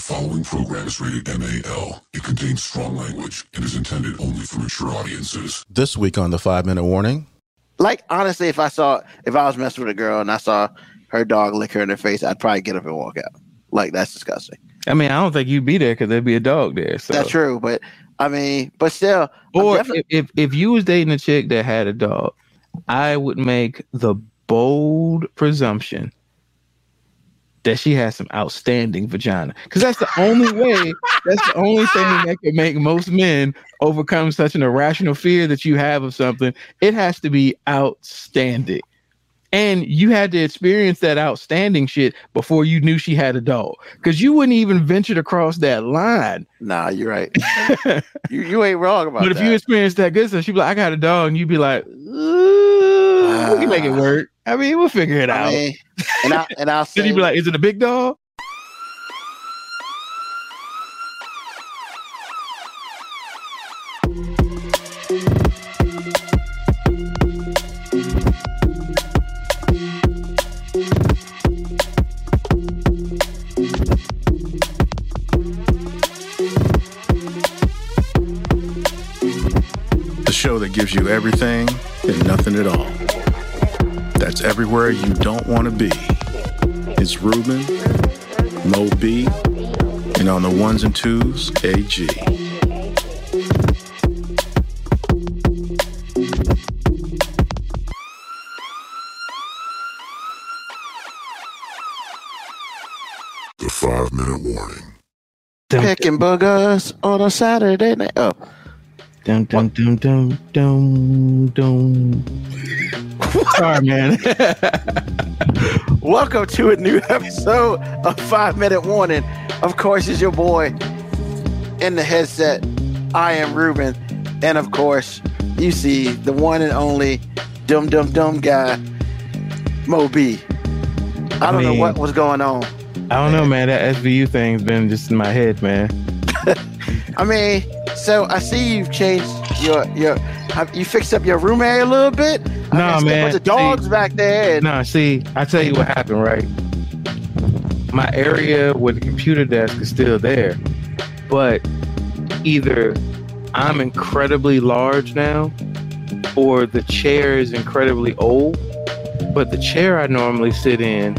following program is rated MAL. It contains strong language and is intended only for mature audiences. This week on the five minute warning. Like honestly, if I saw if I was messing with a girl and I saw her dog lick her in the face, I'd probably get up and walk out. Like that's disgusting. I mean, I don't think you'd be there because there'd be a dog there. So. That's true, but I mean, but still, Or definitely- if, if if you was dating a chick that had a dog, I would make the bold presumption that she has some outstanding vagina. Because that's the only way, that's the only thing that can make most men overcome such an irrational fear that you have of something. It has to be outstanding. And you had to experience that outstanding shit before you knew she had a dog. Because you wouldn't even venture to cross that line. nah, you're right. you you ain't wrong about But if you experience that good stuff, she'd be like, I got a dog, and you'd be like, "Ooh, we can make it Ah. work. I mean, we'll figure it out. Mean, and I and I'll say, then you'd be like, Is it a big dog? The show that gives you everything and nothing at all. That's everywhere you don't want to be. It's Ruben, MoeB, and on the ones and twos, AG. The five minute warning. Dum, picking boogers on a Saturday night. Oh, dum, dum, dum, dum, dum, dum. Sorry, man. welcome to a new episode of Five Minute Warning. Of course, is your boy in the headset. I am Ruben, and of course, you see the one and only dum dum dum guy, MoeB. I I don't know what was going on. I don't know, man. That SVU thing's been just in my head, man. I mean, so I see you've changed your your. Have you fixed up your room area a little bit? I Nah, mean, man. Of dogs back there. And, No, see, I tell you what happened, right? My area where the computer desk is still there, but either I'm incredibly large now, or the chair is incredibly old. But the chair I normally sit in,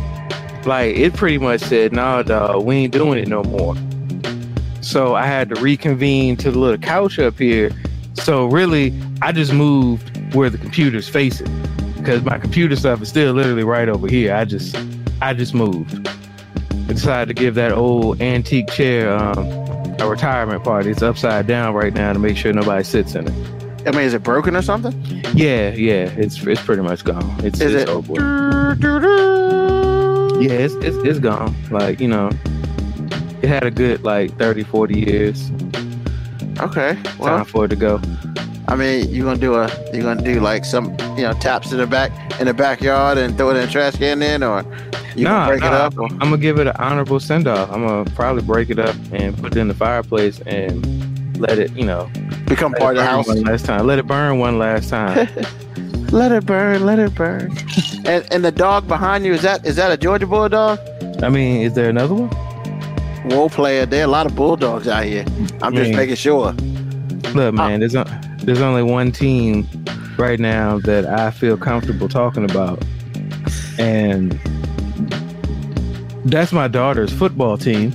like it pretty much said, "Nah, dog, we ain't doing it no more." So I had to reconvene to the little couch up here. So really, I just moved where the computer's facing because my computer stuff is still literally right over here. I just I just moved. I decided to give that old antique chair um, a retirement party. It's upside down right now to make sure nobody sits in it. I mean, is it broken or something? Yeah, yeah, it's it's pretty much gone. It's, Is it's it? over. Yeah, it's, it's it's gone. Like you know, it had a good like 30, 40 years. Okay. Well, Time for it to go. I mean, you're gonna do a you're gonna do like some you know taps in the back in the backyard and throw it in a trash can then, or you Nah, break it up? Or, I'm gonna give it an honorable send off. I'm gonna probably break it up and put it in the fireplace and let it, you know, become part of the house. One last time. Let it burn one last time. Let it burn, let it burn. and and the dog behind you is that is that a Georgia bulldog? I mean, is there another one? Role player. There are a lot of bulldogs out here. I'm just Man. making sure. Look, man, there's o- there's only one team right now that I feel comfortable talking about, and that's my daughter's football team.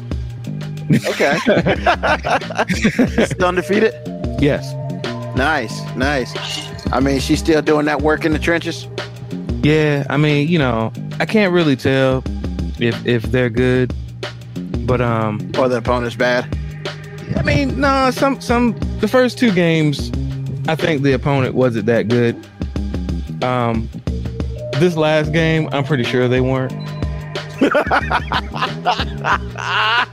Okay. Still undefeated. Yes, Nice, nice. I mean, she's still doing that work in the trenches. yeah. I mean, you know, I can't really tell if if they're good, but um, Or the opponent's bad. I mean, no, some some the first two games, I think the opponent wasn't that good. Um, this last game, I'm pretty sure they weren't.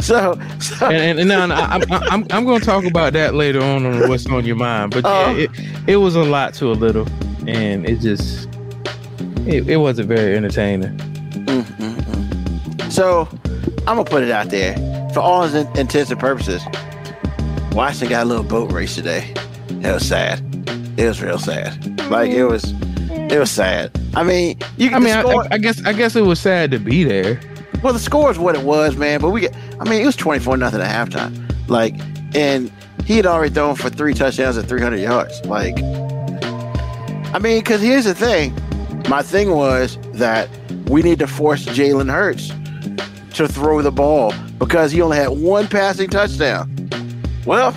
So, so And and, no, no, I'm I'm I'm going to talk about that later on on what's on your mind. But yeah, Oh. it it was a lot to a little, and it just it, it wasn't very entertaining. Mm, mm, mm. So, I'm gonna put it out there. For all in- intents and purposes, Washington got a little boat race today. It was sad. It was real sad. Like it was, it was sad. I mean, you I mean, I, score. I, I guess I guess it was sad to be there. Well, the score is what it was, man. But we get, I mean, it was 24 nothing at halftime. Like, and he had already thrown for three touchdowns and 300 yards. Like, I mean, because here's the thing. My thing was that we need to force Jalen Hurts to throw the ball because he only had one passing touchdown. Well,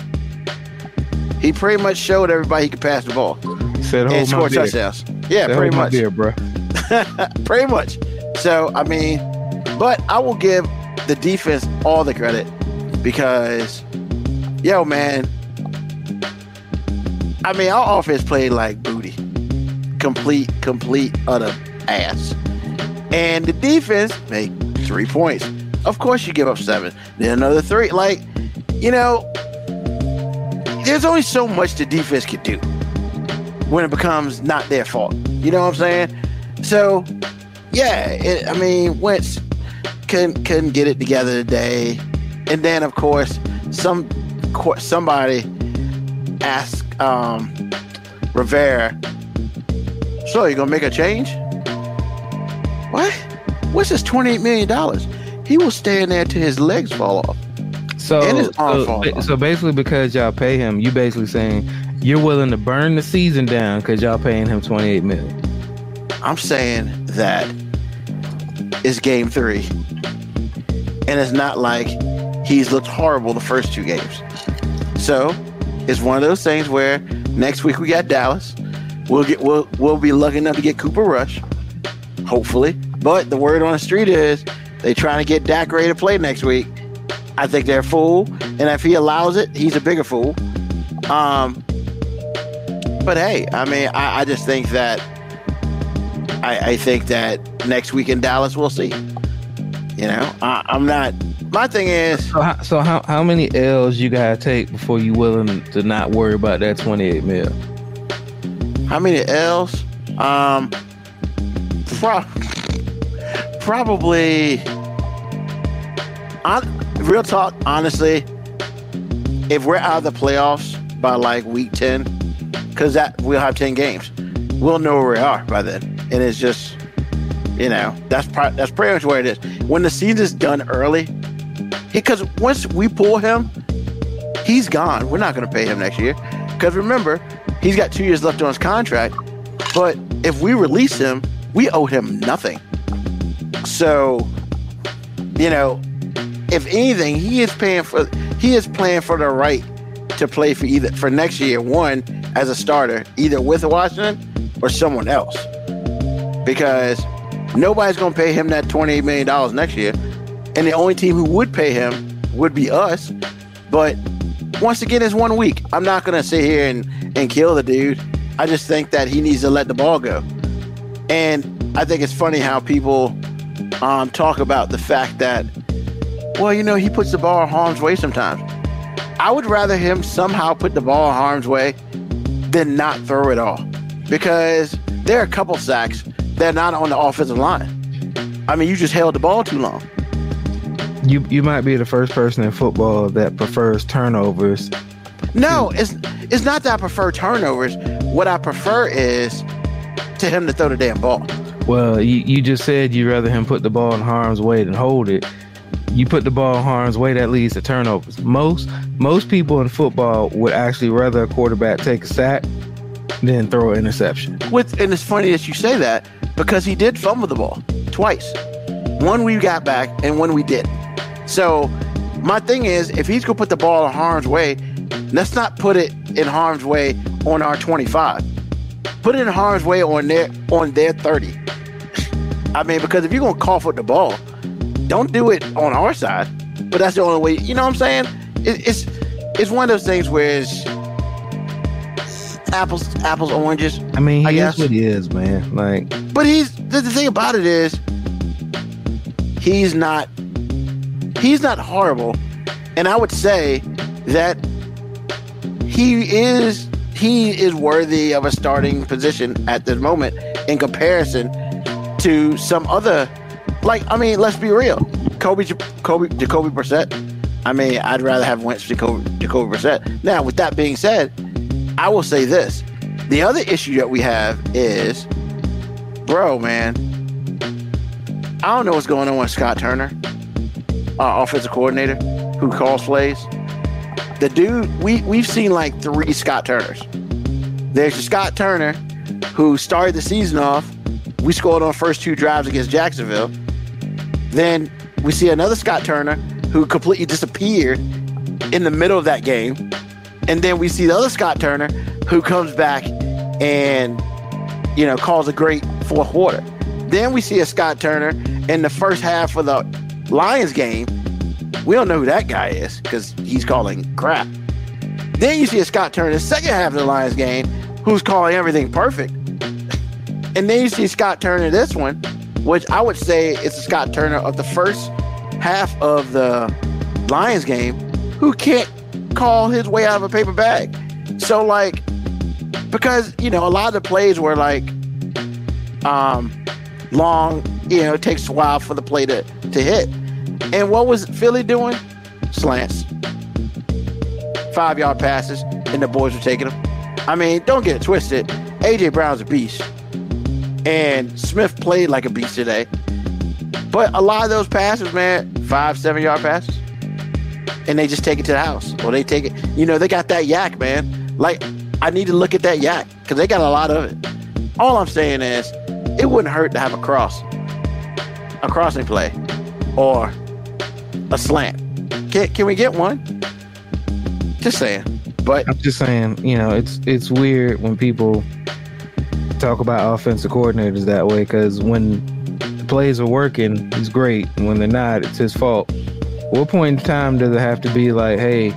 he pretty much showed everybody he could pass the ball Said hold and score touchdowns. Yeah, Said, pretty much. beer, bro. pretty much. So I mean, but I will give the defense all the credit because, yo, man. I mean, our offense played like booty, complete, complete, utter ass, and the defense made three points. Of course, you give up seven, then another three. Like, you know, there's only so much the defense can do when it becomes not their fault. You know what I'm saying? So, yeah, it, I mean, Wentz couldn't couldn't get it together today, and then of course some somebody asked um, Rivera, "So you gonna make a change? What? What's this twenty eight million dollars? He will stay in there till his legs fall off." So, And his arm so, fall off. so basically, because y'all pay him, you basically saying you're willing to burn the season down because y'all paying him 28 million. I'm saying that it's game three. And it's not like he's looked horrible the first two games. So it's one of those things where next week we got Dallas. We'll get we'll we'll be lucky enough to get Cooper Rush, hopefully. But the word on the street is they trying to get Dak ready to play next week. I think they're a fool, and if he allows it, he's a bigger fool. Um, but hey, I mean, I, I just think that I, I think that next week in Dallas we'll see. You know, I, I'm not. My thing is, So, how, so how, how many L's you gotta take before you willing to not worry about that 28 mil? how many L's? Um, pro- probably. On, real talk, honestly, if we're out of the playoffs by like week ten, because that we'll have ten games, we'll know where we are by then, and it's just, you know, that's pro- that's pretty much where it is. When the season's done early, because once we pull him, he's gone. We're not going to pay him next year, because remember, he's got two years left on his contract. But if we release him, we owe him nothing. So, you know, if anything, he is paying for he is playing for the right to play for either for next year one as a starter, either with Washington or someone else. Because nobody's gonna pay him that $28 million next year. And the only team who would pay him would be us. But once again, it's one week. I'm not gonna sit here and, and kill the dude. I just think that he needs to let the ball go. And I think it's funny how people um, talk about the fact that, well, you know, he puts the ball in harm's way sometimes. I would rather him somehow put the ball in harm's way than not throw it all. Because there are a couple sacks that are not on the offensive line. I mean, you just held the ball too long. You you might be the first person in football that prefers turnovers. No, it's it's not that I prefer turnovers. What I prefer is to him to throw the damn ball. Well, you, you just said you'd rather him put the ball in harm's way than hold it. You put the ball in harm's way, that leads to turnovers. Most most people in football would actually rather a quarterback take a sack than throw an interception. With and it's funny that you say that because he did fumble the ball twice. One we got back and one we did. So my thing is, if he's gonna put the ball in harm's way, let's not put it in harm's way on our 25. Put it in harm's way on their on their 30. I mean, because if you're gonna cough with the ball, don't do it on our side. But that's the only way. You know what I'm saying? It, it's it's one of those things where it's apples apples oranges. I mean, he I guess. what he is, man. Like, But he's the, the thing about it is he's not he's not horrible, and I would say that he is he is worthy of a starting position at this moment in comparison to some other like I mean let's be real. Kobe Kobe Jacoby Brissett. I mean I'd rather have Wentz Jacoby, Jacoby Brissett. Now with that being said I will say this. The other issue that we have is bro, man, I don't know what's going on with Scott Turner, our offensive coordinator, who calls plays. The dude, we we've seen like three Scott Turners. There's a Scott Turner who started the season off. We scored on first two drives against Jacksonville. Then we see another Scott Turner who completely disappeared in the middle of that game. And then we see the other Scott Turner who comes back and, you know, calls a great fourth quarter. Then we see a Scott Turner in the first half of the Lions game. We don't know who that guy is because he's calling crap. Then you see a Scott Turner in the second half of the Lions game who's calling everything perfect. And then you see Scott Turner this one, which I would say is the Scott Turner of the first half of the Lions game, who can't call his way out of a paper bag. So like, because you know a lot of the plays were like, um, long. You know, it takes a while for the play to to hit. And what was Philly doing? Slants, five yard passes, and the boys were taking them. I mean, don't get it twisted. AJ Brown's a beast, and Smith played like a beast today. But a lot of those passes, man, five, seven yard passes, and they just take it to the house, or they take it. You know, they got that YAC, man. Like, I need to look at that YAC because they got a lot of it. All I'm saying is, it wouldn't hurt to have a cross, a crossing play, or a slant. Can, can we get one? Just saying. But I'm just saying, you know, it's it's weird when people talk about offensive coordinators that way because when the plays are working, he's great. When they're not, it's his fault. What point in time does it have to be like, hey,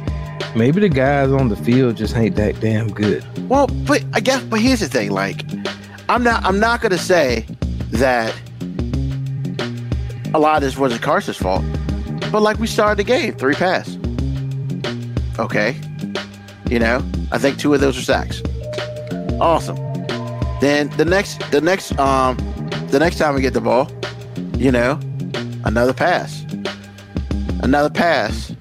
maybe the guys on the field just ain't that damn good? Well, but I guess, but here's the thing. Like, I'm not, I'm not gonna say that a lot of this wasn't Carson's fault. But like, we started the game three pass. Okay, you know, I think two of those are sacks. Awesome. Then the next, the next, um, the next time we get the ball, you know, another pass, another pass,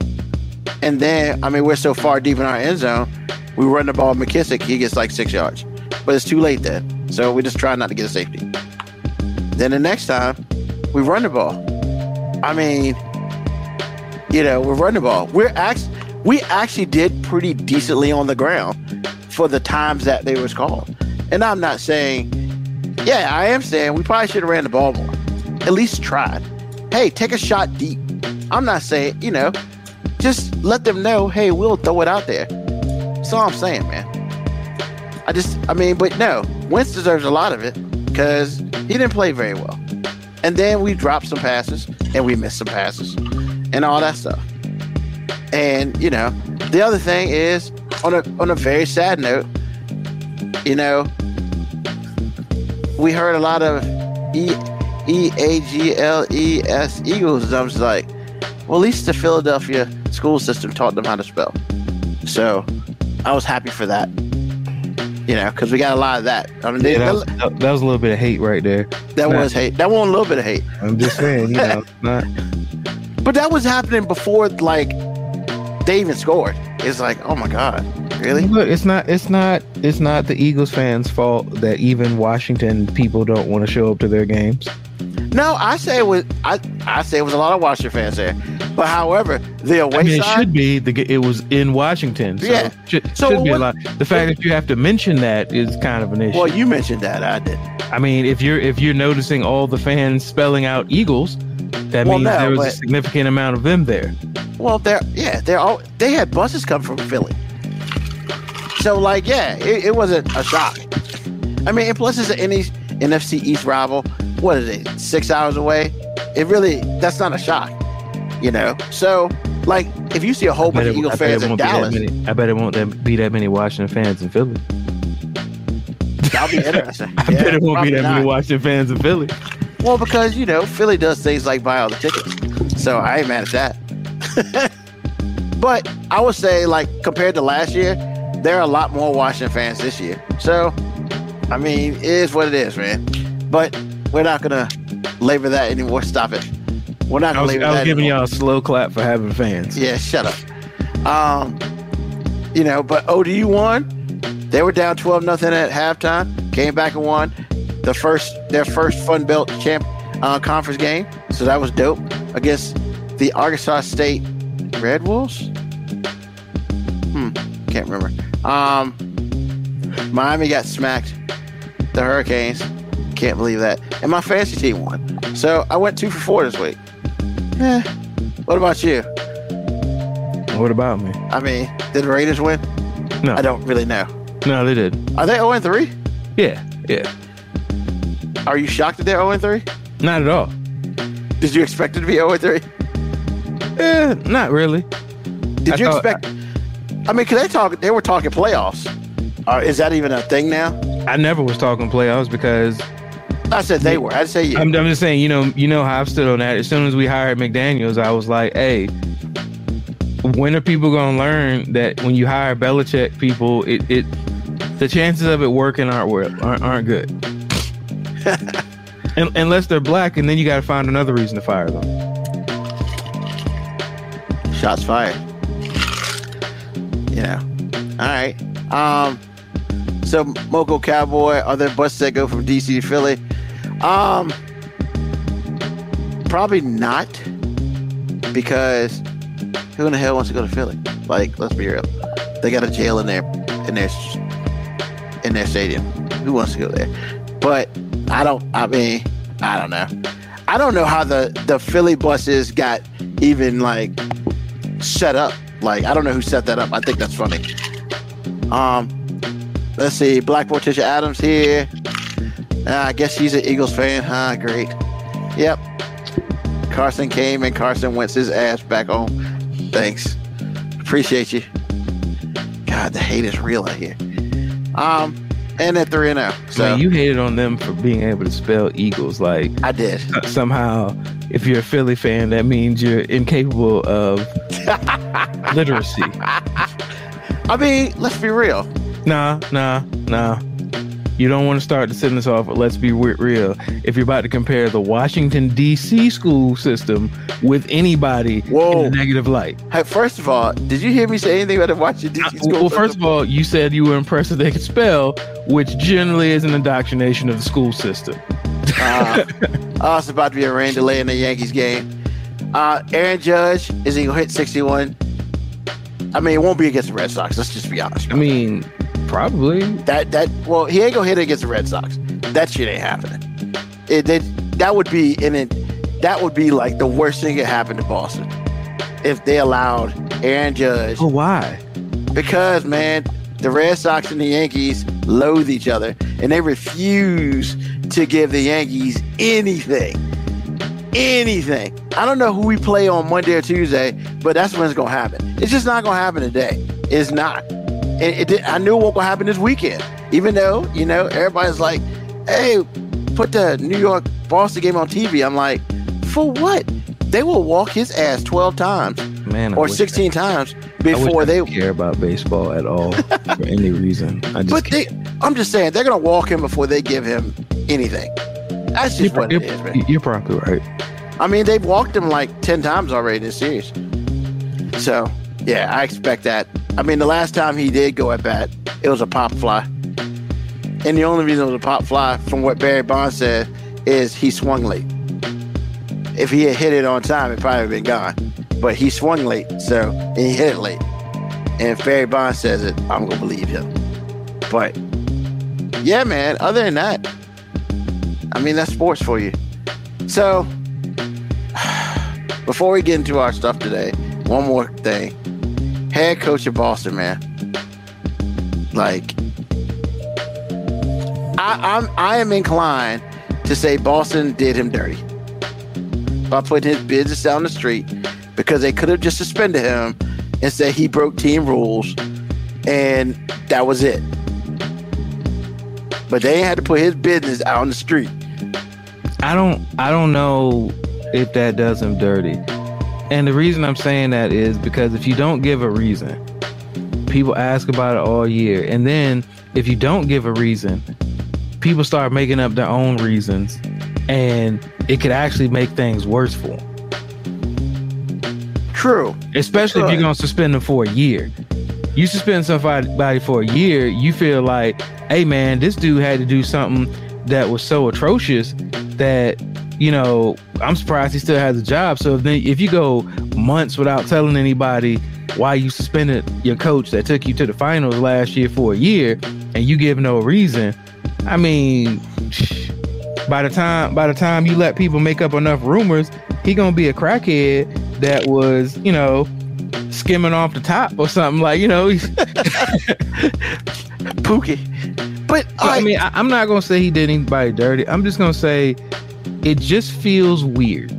and then I mean we're so far deep in our end zone, we run the ball. McKissic, he gets like six yards, but it's too late then. So we just try not to get a safety. Then the next time, we run the ball. I mean, you know, we're running the ball. We're actually we actually did pretty decently on the ground for the times that they was called. And I'm not saying, yeah, I am saying we probably should have ran the ball more. At least tried. Hey, take a shot deep. I'm not saying, you know, just let them know, hey, we'll throw it out there. That's all I'm saying, man. I just, I mean, but no, Wentz deserves a lot of it because he didn't play very well. And then we dropped some passes and we missed some passes and all that stuff. And you know, the other thing is on a on a very sad note, you know, we heard a lot of E E A G L E S Eagles. And I was like, well, at least the Philadelphia school system taught them how to spell. So I was happy for that. You know, because we got a lot of that. I mean, they, that, was, that, was a little bit of hate right there. that was hate. That was a little bit of hate. I'm just saying, you know, not, But that was happening before, like, they even scored. It's like, oh my god, really? Look, it's not it's not it's not the Eagles fans' fault that even Washington people don't want to show up to their games. No, I say it was. I I say it was a lot of Washington fans there. But however, the away I mean, it should be the it was in Washington. So Yeah. should, So should be a lot. The fact that you have to mention that is kind of an issue. well, you mentioned that. I did. I mean, if you're if you're noticing all the fans spelling out Eagles, that Well, means no, there was a significant amount of them there. Well, they're yeah, they're all they had buses come from Philly. So like, yeah, it, it wasn't a shock. I mean, and plus it's an NFC East rival. What is it? Six hours away. It really that's not a shock, you know. So like, if you see a whole bunch of Eagle fans in won't be that Dallas, many. I bet it won't that- be that many Washington fans in Philly. that'll be interesting. I bet it won't be that many not. Washington fans in Philly. Well, because you know Philly does things like buy all the tickets, so I ain't mad at that. but I would say, like compared to last year, there are a lot more Washington fans this year. So, I mean, it is what it is, man. But we're not gonna labor that anymore. Stop it. We're not I gonna was, labor I was that giving anymore. y'all a slow clap for having fans. Yeah, shut up. Um, you know, but ODU won. They were down twelve nothing at halftime. Came back and won the first their first Sun Belt champ uh, conference game. So that was dope against the Arkansas State Red Wolves. Hmm, can't remember. Um, Miami got smacked. The Hurricanes. Can't believe that. And my fantasy team won. So I went two for four this week. Eh. What about you? What about me? I mean, did the Raiders win? No. I don't really know. No, they did. Are they 0 3? Yeah, yeah. Are you shocked that they're 0 3? Not at all. Did you expect it to be 0 3? Eh, not really. Did I you thought- expect? I mean, cause they talk, they were talking playoffs. Uh, is that even a thing now? I never was talking playoffs because I said they were. I'd say you. I'm, I'm just saying, you know, you know how I've stood on that. As soon as we hired McDaniels, I was like, hey, when are people gonna learn that when you hire Belichick people, it, it the chances of it working aren't aren't, aren't good. Un unless they're black, and then you got to find another reason to fire them. Shots fired. You know. All right. Um. So Moco Cowboy, are there buses that go from DC to Philly? Um. Probably not, because who in the hell wants to go to Philly? Like, let's be real. They got a jail in their in their in their stadium. Who wants to go there? But I don't. I mean, I don't know. I don't know how the the Philly buses got even like set up. Like I don't know who set that up. I think that's funny. Um, let's see. Black Morticia Adams here. Uh, I guess he's an Eagles fan. Huh? Great. Yep. Carson came and Carson went his ass back home. Thanks. Appreciate you. God, the hate is real out here. Um, and at three and zero. So Man, you hated on them for being able to spell Eagles. Like I did. Uh, somehow, if you're a Philly fan, that means you're incapable of literacy. I mean, let's be real. Nah, nah, nah. You don't want to start to send sentence off. with, Let's be real. If you're about to compare the Washington D.C. school system with anybody Whoa. in a negative light, Hey, first of all, did you hear me say anything about the Washington DC school? well, first of all, you said you were impressed that they could spell, which generally is an indoctrination of the school system. Uh, oh, it's about to be a rain delay in the Yankees game. Uh, Aaron Judge is he gonna hit 61? I mean, it won't be against the Red Sox. Let's just be honest. I mean, probably. that that well, he ain't gonna hit it against the Red Sox. That shit ain't happening. It, that that would be in it. That would be like the worst thing that happened to Boston if they allowed Aaron Judge Oh, why? because man, the Red Sox and the Yankees loathe each other, and they refuse to give the Yankees anything. Anything. I don't know who we play on Monday or Tuesday, but that's when it's gonna happen. It's just not gonna happen today. It's not. And it, did- I knew what would happen this weekend, even though you know everybody's like, "Hey, put the New York Boston game on TV." I'm like, "For what?" They will walk his ass twelve times Man, I or wish I- sixteen times before they care about baseball at all for any reason. I just but they, I'm just saying, they're gonna walk him before they give him anything. That's just You're, what it is, man. you're probably right. I mean, they've walked him like ten times already in this series. So, yeah, I expect that. I mean, the last time he did go at bat, it was a pop fly, and the only reason it was a pop fly, from what Barry Bonds said, is he swung late. If he had hit it on time, it probably would have been gone. But he swung late, so and he hit it late. And if Barry Bonds says it, I'm gonna believe him. But yeah, man. Other than that, I mean that's sports for you. So before we get into our stuff today, one more thing. Head coach of Boston, man. Like I, I'm I am inclined to say Boston did him dirty by putting his business down the street because they could have just suspended him and said he broke team rules and that was it. But they had to put his business out on the street. I don't I don't know if that does him dirty. And the reason I'm saying that is because if you don't give a reason, people ask about it all year. And then if you don't give a reason, people start making up their own reasons and it could actually make things worse for them. True. Especially if you're going to suspend them for a year. You suspend somebody for a year, you feel like, hey man, this dude had to do something that was so atrocious that you know, I'm surprised he still has a job. So if, then, if you go months without telling anybody why you suspended your coach that took you to the finals last year for a year, and you give no reason, I mean, by the time by the time you let people make up enough rumors, he gonna be a crackhead that was, you know, skimming off the top or something like, you know. he's Pookie. But I, I, mean, I, I'm not gonna say he did anybody dirty. I'm just gonna say it just feels weird.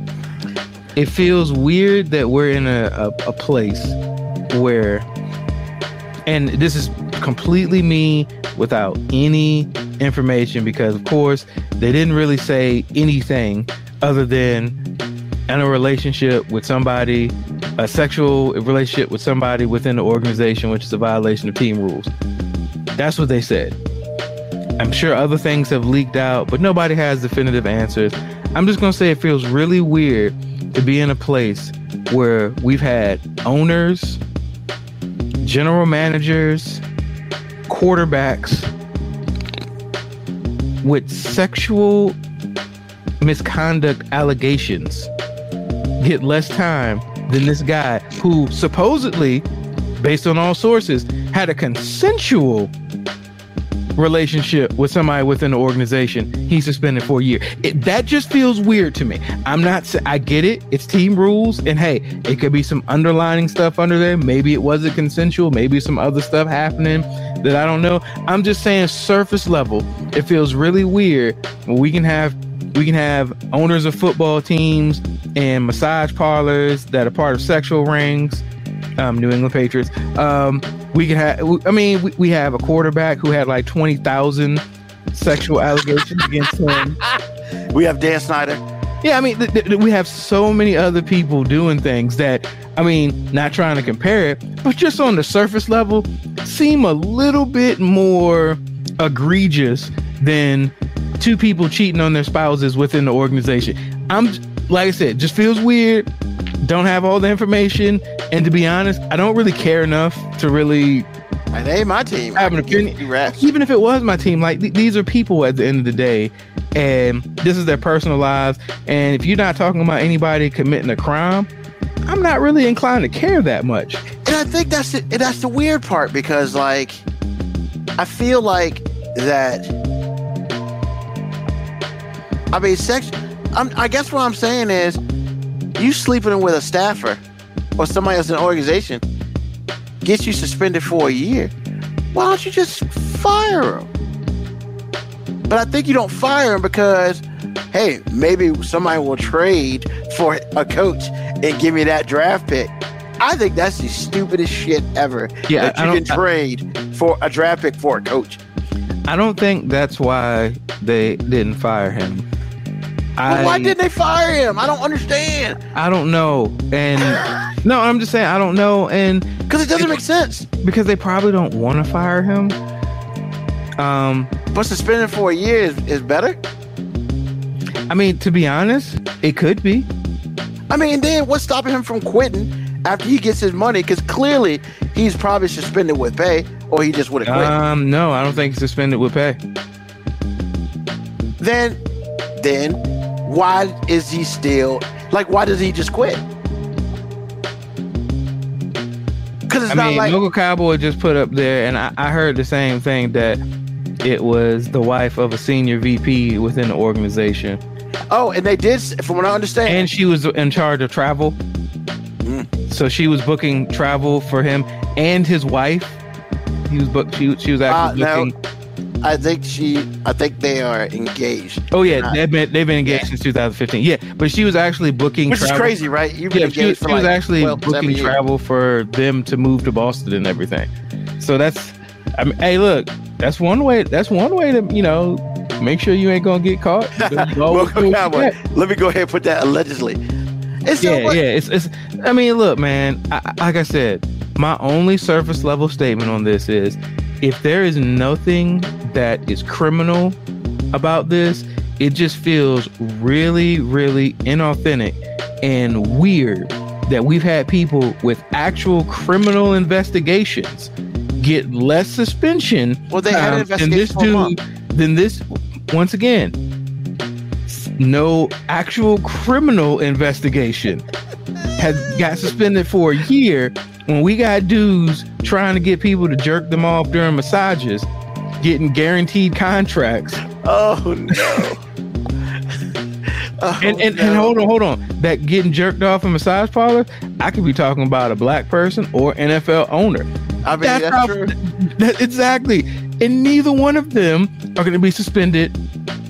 It feels weird that we're in a, a, a place where, and this is completely me without any information because, of course, they didn't really say anything other than in a relationship with somebody, a sexual relationship with somebody within the organization, which is a violation of team rules. That's what they said. I'm sure other things have leaked out, but nobody has definitive answers. I'm just going to say it feels really weird to be in a place where we've had owners, general managers, quarterbacks with sexual misconduct allegations get less time than this guy who supposedly, based on all sources, had a consensual relationship with somebody within the organization, he's suspended for a year. It, that just feels weird to me. I'm not. I get it. It's team rules, and hey, it could be some underlining stuff under there. Maybe it wasn't consensual. Maybe some other stuff happening that I don't know. I'm just saying, surface level, it feels really weird. We can have. We can have owners of football teams and massage parlors that are part of sexual rings um, New England Patriots. Um, we can have, I mean, we, we have a quarterback who had like 20,000 sexual allegations against him. we have Dan Snyder. Yeah, I mean, th- th- we have so many other people doing things that, I mean, not trying to compare it, but just on the surface level, seem a little bit more egregious than two people cheating on their spouses within the organization. I'm, like I said, just feels weird. Don't have all the information. And to be honest, I don't really care enough to really And they ain't my team. I have an opinion. rest. even if it was my team, like th- these are people at the end of the day, and this is their personal lives. And if you're not talking about anybody committing a crime, I'm not really inclined to care that much. And I think that's the, that's the weird part because like I feel like that I mean sex I'm, I guess what I'm saying is you sleeping with a staffer or somebody else in an organization gets you suspended for a year. Why don't you just fire him? But I think you don't fire him because hey, maybe somebody will trade for a coach and give me that draft pick. I think that's the stupidest shit ever. Yeah, that I you can don't- I- trade for a draft pick for a coach. I don't think that's why they didn't fire him. I, why didn't they fire him? I don't understand. I don't know. And no, I'm just saying I don't know. And Because it doesn't make sense. because they probably don't want to fire him. Um, But suspending for a year is, is better. I mean, to be honest, it could be. I mean, then what's stopping him from quitting after he gets his money? Because clearly he's probably suspended with pay, or he just would have quit. Um, no, I don't think suspended with pay. then, then why is he still like? Why does he just quit? Because it's I not mean, like local cowboy just put up there, and I, I heard the same thing that it was the wife of a senior VP within the organization, oh, and they did, from what I understand. and she was in charge of travel. Mm. So she was booking travel for him and his wife. He was booked. She, she was actually Uh, booking. I think she, I think they are engaged, Oh yeah, Uh, they've been they've been engaged yeah. since 2015. Yeah, but she was actually booking. which travel. is crazy, right? You've been Yeah, she, engaged for she was actually 12, booking travel for them to move to Boston and everything. So that's, I mean, hey, look, that's one way. That's one way to you know make sure you ain't gonna get caught. Welcome, Cowboy. Let me go ahead and put that allegedly. So Yeah, what- yeah. It's, it's. I mean, look, man. I- like I said, my only surface level statement on this is, if there is nothing that is criminal about this, it just feels really, really inauthentic and weird that we've had people with actual criminal investigations get less suspension Well, they had um, than this dude than this once again no actual criminal investigation has got suspended for a year when we got dudes trying to get people to jerk them off during massages getting guaranteed contracts Oh no. Oh, and, and, no. and hold on hold on that getting jerked off in massage parlors i could be talking about a black person or nfl owner I mean, that's that's, how- true. that, exactly and neither one of them are going to be suspended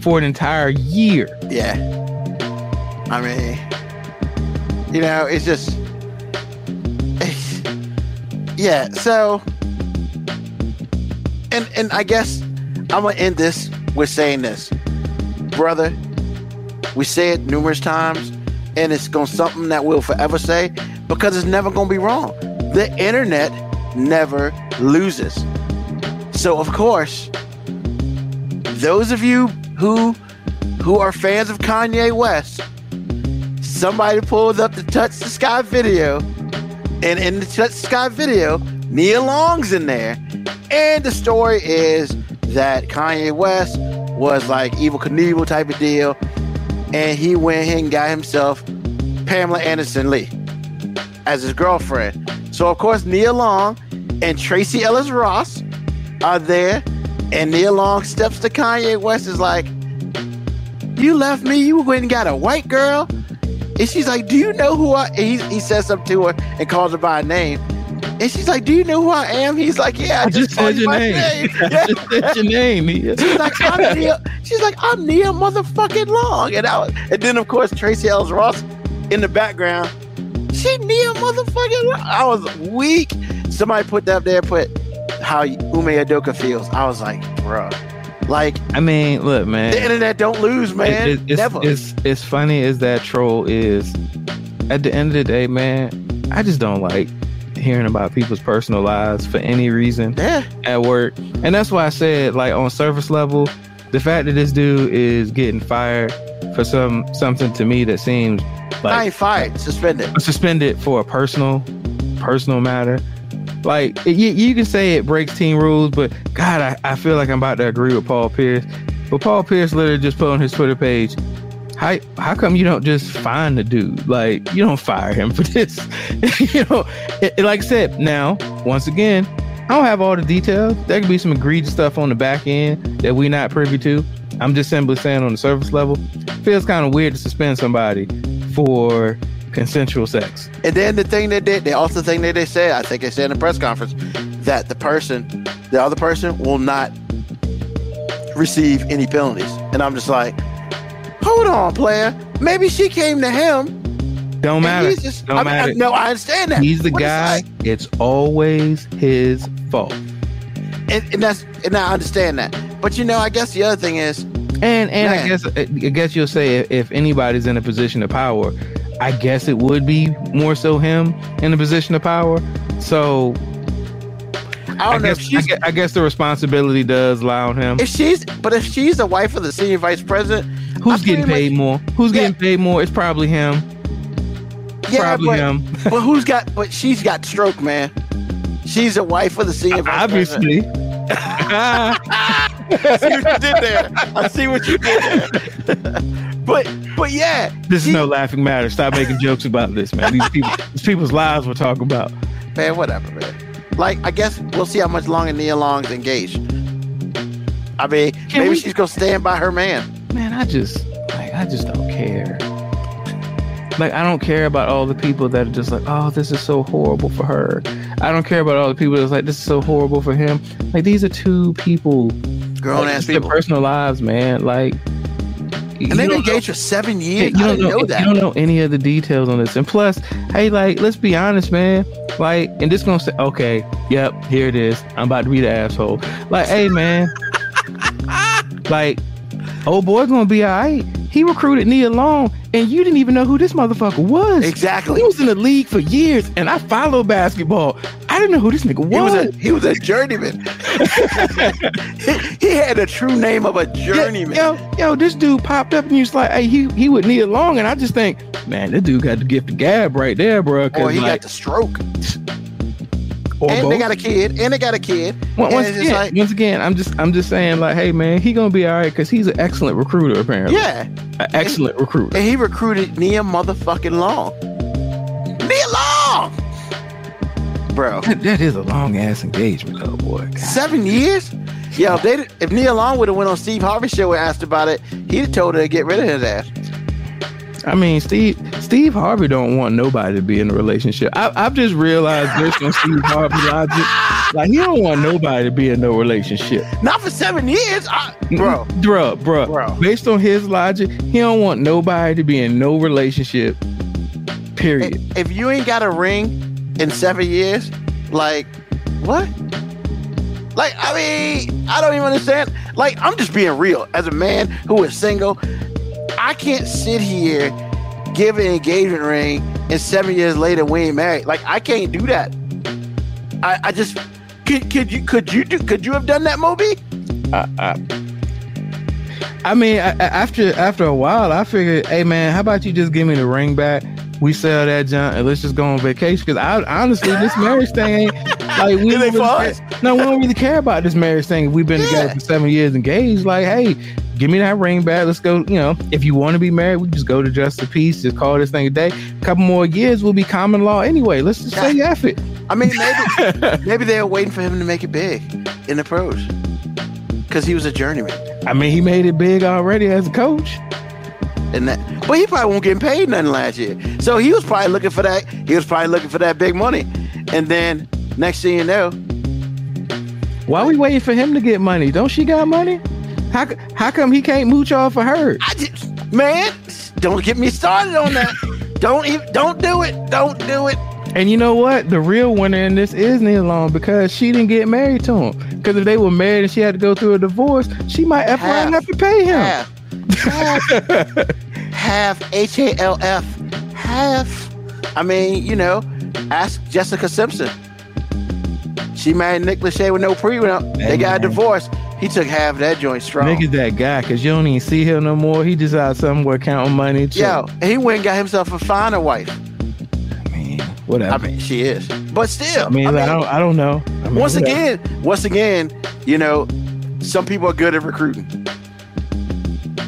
for an entire year Yeah. I mean, you know, it's just, yeah. So, and and I guess I'm gonna end this with saying this, brother. We say it numerous times, and it's gonna something that we'll forever say because it's never gonna be wrong. The internet never loses. So of course, those of you who who are fans of Kanye West, somebody pulled up the Touch the Sky video, and in the Sky video, Nia Long's in there, and the story is that Kanye West was like Evel Knievel type of deal, and he went and got himself Pamela Anderson Lee as his girlfriend. So of course Nia Long and Tracee Ellis Ross are there, and Nia Long steps to Kanye West is like, "You left me. You went and got a white girl." And she's like, "Do you know who I?" He, he says something to her and calls her by name. And she's like, "Do you know who I am?" He's like, "Yeah, I, I just called said you your by name. Yeah. Just said your name. She's like, I'm Nia. She's like, I'm Nia motherfucking Long. And, I was, and then, of course, Tracee Ellis Ross in the background. She Nia motherfucking Long. I was weak. Somebody put that up there, put how Ime Udoka feels. I was like, bruh. Like, I mean, look, man. the internet don't lose, man. It- it's, Never. it's it's funny as that troll is. At the end of the day, man, I just don't like hearing about people's personal lives for any reason yeah. at work, and that's why I said, like, on surface level, the fact that this dude is getting fired for some something to me that seems I like ain't fired. Suspended. suspended for a personal personal matter. Like you, you can say it breaks team rules, but God, I, I feel like I'm about to agree with Paul Pierce. But Paul Pierce literally just put on his Twitter page, how how come you don't just find the dude? Like you don't fire him for this. you know, it, it- like I said, now once again, I don't have all the details. There could be some egregious stuff on the back end that we're not privy to. I'm just simply saying on the surface level, feels kind of weird to suspend somebody for consensual sex. And then the thing they did, the also thing that they said, I think they said in the press conference, that the person, the other person, will not receive any penalties. And I'm just like, hold on, player. Maybe she came to him. Don't matter. he's just- Don't I mean, I- matter. no, I understand that. He's the What guy. It's always his fault. and, and that's and I understand that. But you know, I guess the other thing is, And and I guess I guess you'll say if, if anybody's in a position of power, I guess it would be more so him in a position of power. So I I don't know guess, if I she's guess I guess the responsibility does lie on him. if she's, but if she's the wife of the senior vice president, Who's I getting paid much- more? Who's Yeah. getting paid more? It's probably him. yeah, probably but, him. but who's got? But she's got stroke, man. She's the wife of the senior vice president. Obviously. I see what you did there. I see what you did there. But but yeah, this is no laughing matter. Stop making jokes about this, man. These people, these people's lives we're talking about. man, whatever, man. Like I guess we'll see how much longer Nia Long's engaged. I mean, Can maybe we- she's gonna stand by her man. man, I just like I just don't care. Like I don't care about all the people that are just like, oh, this is so horrible for her. I don't care about all the people that's like, this is so horrible for him. Like these are two people, Grown like, ass people. personal lives, man. Like, And they've been engaged for seven years. you I don't know, know that. you don't know any of the details on this. And plus, hey, like, let's be honest, man. Like, and this gonna say, okay, yep, here it is. I'm about to be the asshole. Like, hey, man. like, old boy's gonna be all right. He recruited Nia Long, and you didn't even know who this motherfucker was. Exactly. He was in the league for years, and I follow basketball. I didn't know who this nigga He was was. a he was a journeyman. he, he had a true name of a journeyman. Yo, yo, this dude popped up and he was like, hey, he he would Nia Long, and I just think, man, this dude got the gift of gab right there, bro. Or he like, got the stroke. Or and both. they got a kid, and they got a kid. Once, again, like, once again, I'm just I'm just saying like, hey man, he gonna be all right because he's an excellent recruiter apparently. yeah, an excellent recruiter. and he recruited Nia motherfucking Long. Nia Long, bro. That, that is a long ass engagement, though, boy. God. Seven years? Yeah, if, they, if Nia Long would have went on Steve Harvey's show and asked about it, he'd have told her to get rid of his ass. I mean, Steve Steve Harvey don't want nobody to be in a relationship. I, I've just realized this on Steve Harvey logic. Like he don't want nobody to be in no relationship, Not for seven years, I, bro. Bruh, bruh, Bro. Based on his logic, he don't want nobody to be in no relationship. Period. If you ain't got a ring in seven years, like what? Like I mean, I don't even understand. Like I'm just being real. As a man who is single, I can't sit here, give an engagement ring, and seven years later we ain't married. Like I can't do that. I, I just could, could you could you do could you have done that, MoeB? I, I, I mean, I- after after a while, I figured, hey man, how about you just give me the ring back? We sell that junk and let's just go on vacation. Because I honestly, this marriage thing ain't like we It don't really care- no, we don't really care about this marriage thing. We've been together for seven years engaged. Like, hey, give me that ring back. Let's go. You know, if you want to be married, we just go to just a peace. Just call this thing a day. A couple more years will be common law anyway. Let's just say F it. I mean, maybe maybe they were waiting for him to make it big in the pros because he was a journeyman. I mean, he made it big already as a coach. And that, but he probably won't get paid nothing last year. So he was probably looking for that. He was probably looking for that big money. And then next thing you know, Why we waiting for him to get money? Don't she got money? How how come he can't mooch off of her? I just man, don't get me started on that. don't even, don't do it. Don't do it. And you know what? The real winner in this is Nia Long because she didn't get married to him. Because if they were married and she had to go through a divorce, she might F around have to pay him. Half, half, half. H A L F. Half. I mean, you know, ask Jessica Simpson. She married Nick Lachey with no prenup. They got a man. divorce. He took half of that joint strong. Nigga's that guy because you don't even see him no more. He just out somewhere counting money. Yo, and he went and got himself a finer wife. I mean, whatever. I mean, she is, but still. I mean, I, don't, I don't know. I mean, once whatever. again, once again, you know, some people are good at recruiting.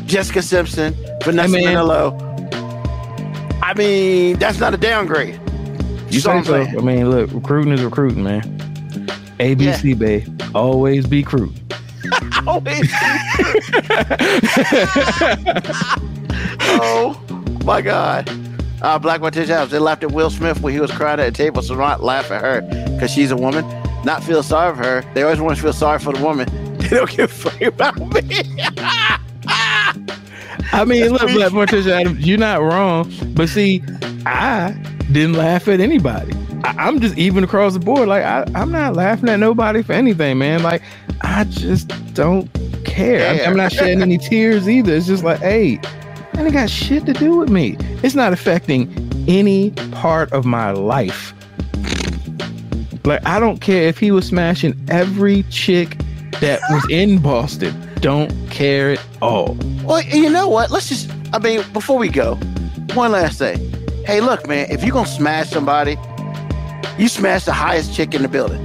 Jessica Simpson, Vanessa Hey, man. Minnillo. I mean, that's not a downgrade. you So so. I mean, look, recruiting is recruiting, man. ABC, babe. Always be crew. Always. oh my God. Uh, Black Mortician House. They laughed at Will Smith when he was crying at a table, so not laugh at her because she's a woman. Not feel sorry for her. They always want to feel sorry for the woman. They don't give a fuck about me. I mean, look, Black Morticia Adams, you're not wrong. But see, I didn't laugh at anybody. I, I'm just even across the board. Like, I, I'm not laughing at nobody for anything, man. Like, I just don't care. I'm, I'm not shedding any tears either. It's just like, hey, that ain't got shit to do with me. It's not affecting any part of my life. Like, I don't care if he was smashing every chick that was in Boston. Don't care at all. Well, you know what? Let's just, I mean, before we go, one last thing. Hey, look, man, if you're to smash somebody, you smash the highest chick in the building.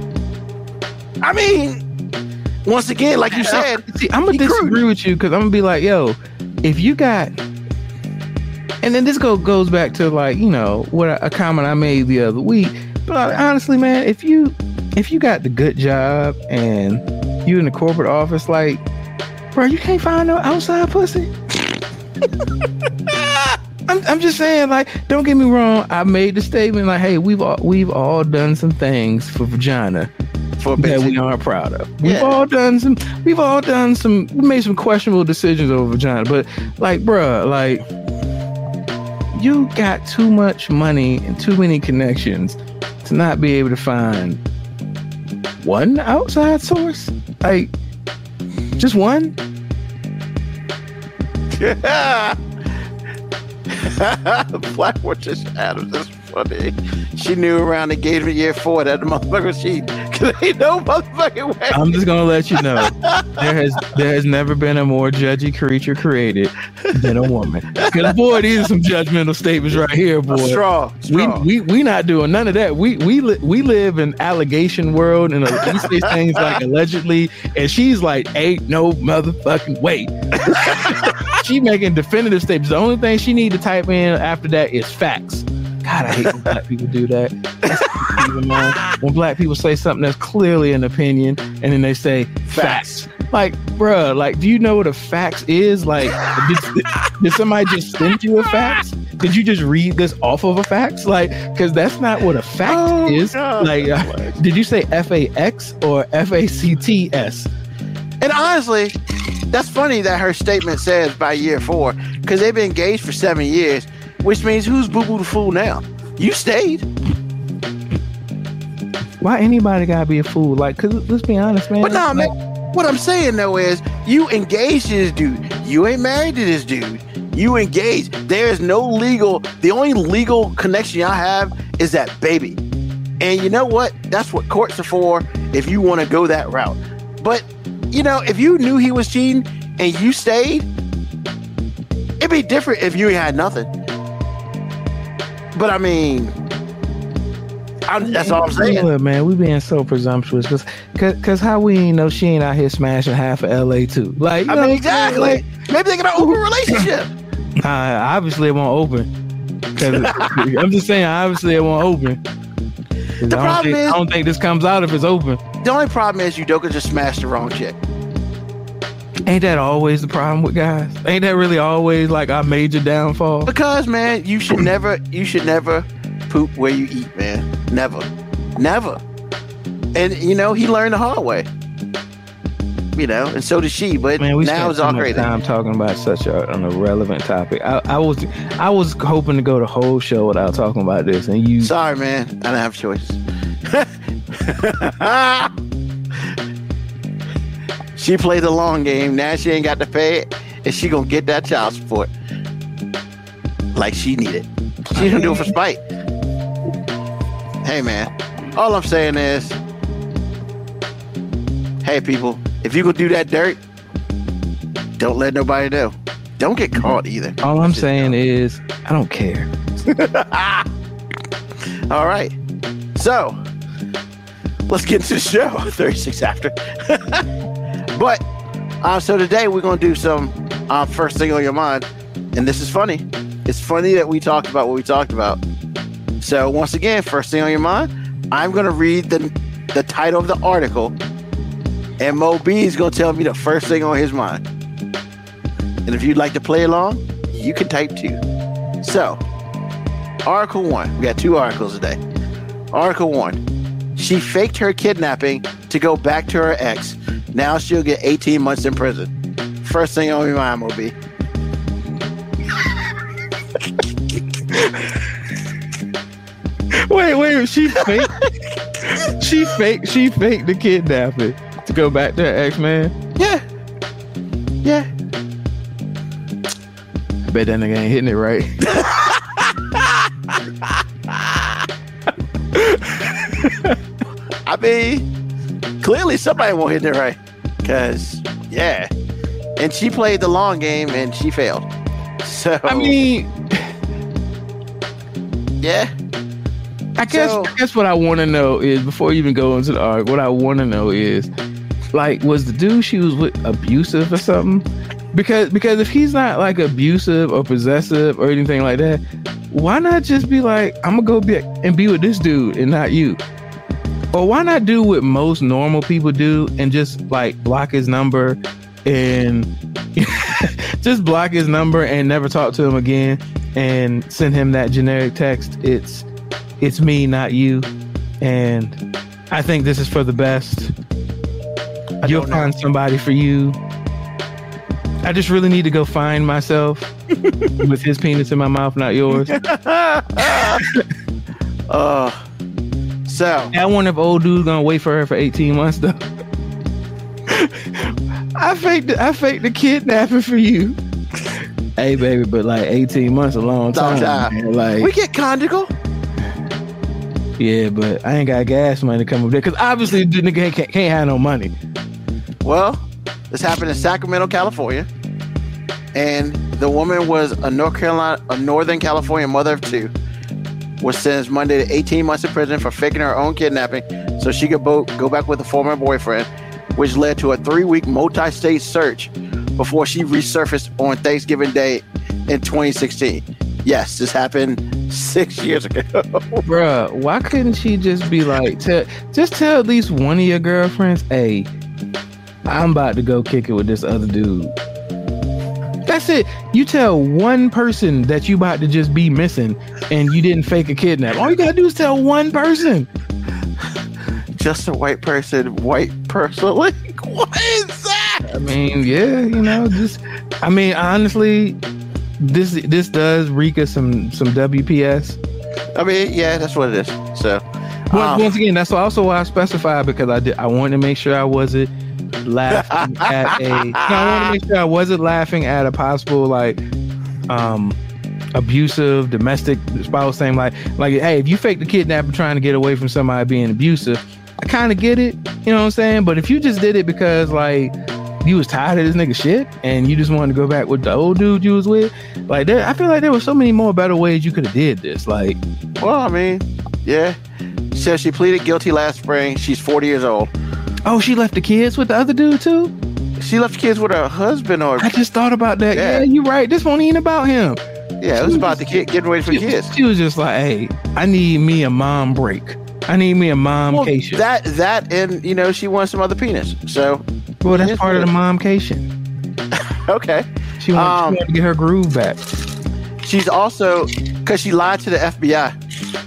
I mean, once again, like you said, See, I'm gonna disagree crude. with you because I'm gonna be like, yo, if you got, and then this go goes back to like you know what a, a comment I made the other week. But like, honestly, man, if you if you got the good job and you in the corporate office, like, bro, you can't find no outside pussy. I'm, I'm just saying, like, don't get me wrong. I made the statement, like, hey, we've all, we've all done some things for vagina for that we aren't proud of. We've Yeah. all done some. We've all done some. We made some questionable decisions over vagina, but like, bruh, like, you got too much money and too many connections to not be able to find one outside source. Like, just one. Black Adams is funny. She knew around engagement year four that the motherfucker she ain't no motherfucking way. I'm just gonna let you know there has there has never been a more judgy creature created than a woman. Because boy, these are some judgmental statements right here, boy. Straw, We, straw. we we not doing none of that. We we li- we live in allegation world, and we say things like allegedly, and she's like, "Ain't no motherfucking way." she making definitive statements. The only thing she need to type in after that is facts. God, I hate when black people do that. When black people say something that's clearly an opinion, and then they say facts. Like, bruh, like, do you know what a fax is? Like, did, did somebody just send you a fax? Did you just read this off of a fax? Like, because that's not what a fax Oh, is. God. Like, uh, did you say F A X or F A C T S? And honestly, that's funny that her statement says by year four, because they've been engaged for seven years, which means who's Boo Boo the Fool now? You stayed. Why anybody gotta be a fool? Like, cause let's be honest, man. But nah, man, what I'm saying though is you engaged to this dude. You ain't married to this dude. You engaged. There is no legal, the only legal connection I have is that baby. And you know what? That's what courts are for if you want to go that route. But, you know, if you knew he was cheating and you stayed, it'd be different if you had nothing. But I mean, I'm, that's all I'm saying. Look, man, we being so presumptuous because cause how we ain't know she ain't out here smashing half of LA too. Like, I know mean, exactly. Maybe they got an open relationship. Uh, obviously, it won't open. 'Cause I'm just saying, obviously, it won't open. The I, don't problem think, is- I don't think this comes out if it's open. The only problem is Udoka just smashed the wrong chick. Ain't that always the problem with guys? Ain't that really always like our major downfall? Because man, you should never, you should never poop where you eat, man. Never, never. And you know, he learned the hard way. You know, and so did she. But Man, we now it's all crazy. time talking about such a, an irrelevant topic. I, I was I was hoping to go the whole show without talking about this, and you Sorry, man. I don't have a choice. she played the long game. Now she ain't got to pay it, and she gonna get that child support like she needed. She didn't do it for spite. Hey, man. All I'm saying is, hey, people, if you gonna do that dirt, don't let nobody know. Don't get caught either. all I'm saying is I don't care. All right. So let's get into the show. 36 after. But uh, so today we're gonna do some uh, first thing on your mind, and this is funny. It's funny that we talked about what we talked about. So once again, first thing on your mind, I'm gonna read the the title of the article, and MoeB is gonna tell me the first thing on his mind. And if you'd like to play along, you can type two. So, Article one. We got two articles today. Article one. She faked her kidnapping to go back to her ex. Now she'll get 18 months in prison. First thing on your mind, will be. Wait, wait, she fake she fake she faked the kidnapping to go back to ex man. Yeah. Yeah. I bet that nigga ain't hitting it right. I mean, clearly somebody won't hit it right. Cause yeah. And she played the long game and she failed. So I mean, yeah. I guess So- I guess what I want to know is before you even go into the arc, what I want to know is like was the dude she was with abusive or something? Because because if he's not like abusive or possessive or anything like that, why not just be like I'm gonna go be and be with this dude and not you? Or why not do what most normal people do and just like block his number and just block his number and never talk to him again and send him that generic text. It's it's me, not you. And I think this is for the best. You'll don't know. find somebody for you. I just really need to go find myself with his penis in my mouth, not yours. Uh so I wonder if old dude's gonna wait for her for 18 months though. I faked the, I faked the kidnapping for you. Hey baby, but like 18 months a long Long time. time. Like we get conjugal. Yeah, but I ain't got gas money to come up there because obviously the nigga can't, can't have no money. Well, this happened in Sacramento, California, and the woman was a North Carolina, a Northern California mother of two, was sentenced Monday to 18 months in prison for faking her own kidnapping so she could bo- go back with a former boyfriend, which led to a three-week multi-state search before she resurfaced on Thanksgiving Day in 2016. Yes, this happened six years ago. Bruh, why couldn't she just be like, tell, just tell at least one of your girlfriends, hey, I'm about to go kick it with this other dude. That's it. You tell one person that you about to just be missing and you didn't fake a kidnap. All you gotta do is tell one person. Just a white person, white person. Like, what is that? I mean, yeah, you know, just I mean, honestly, this this does reek of some some WPS. I mean, yeah, that's what it is. So, Once, um, once again, that's also why I specified because I did I wanted to make sure I wasn't laughing at a. No, I wanted to make sure I wasn't laughing at a possible like um abusive domestic spouse thing. Like like hey, if you fake the kidnapper trying to get away from somebody being abusive, I kind of get it. You know what I'm saying? But if you just did it because like you was tired of this nigga shit and you just wanted to go back with the old dude you was with, like there, I feel like there were so many more better ways you could have did this. Like well, I mean, yeah. So she pleaded guilty last spring. She's 40 years old. Oh, she left the kids with the other dude too? She left the kids with her husband, or I just thought about that. Yeah, Yeah. you're right. This one ain't about him. yeah, it was about the kid getting ready for She, kids. she was just like, hey, I need me a mom break. I need me a mom Well, cation. that that and you know she wants some other penis. So well, that's part of the yes. mom cation. okay, She wanted, Um, she wanted to get her groove back. she's also because she lied to the FBI.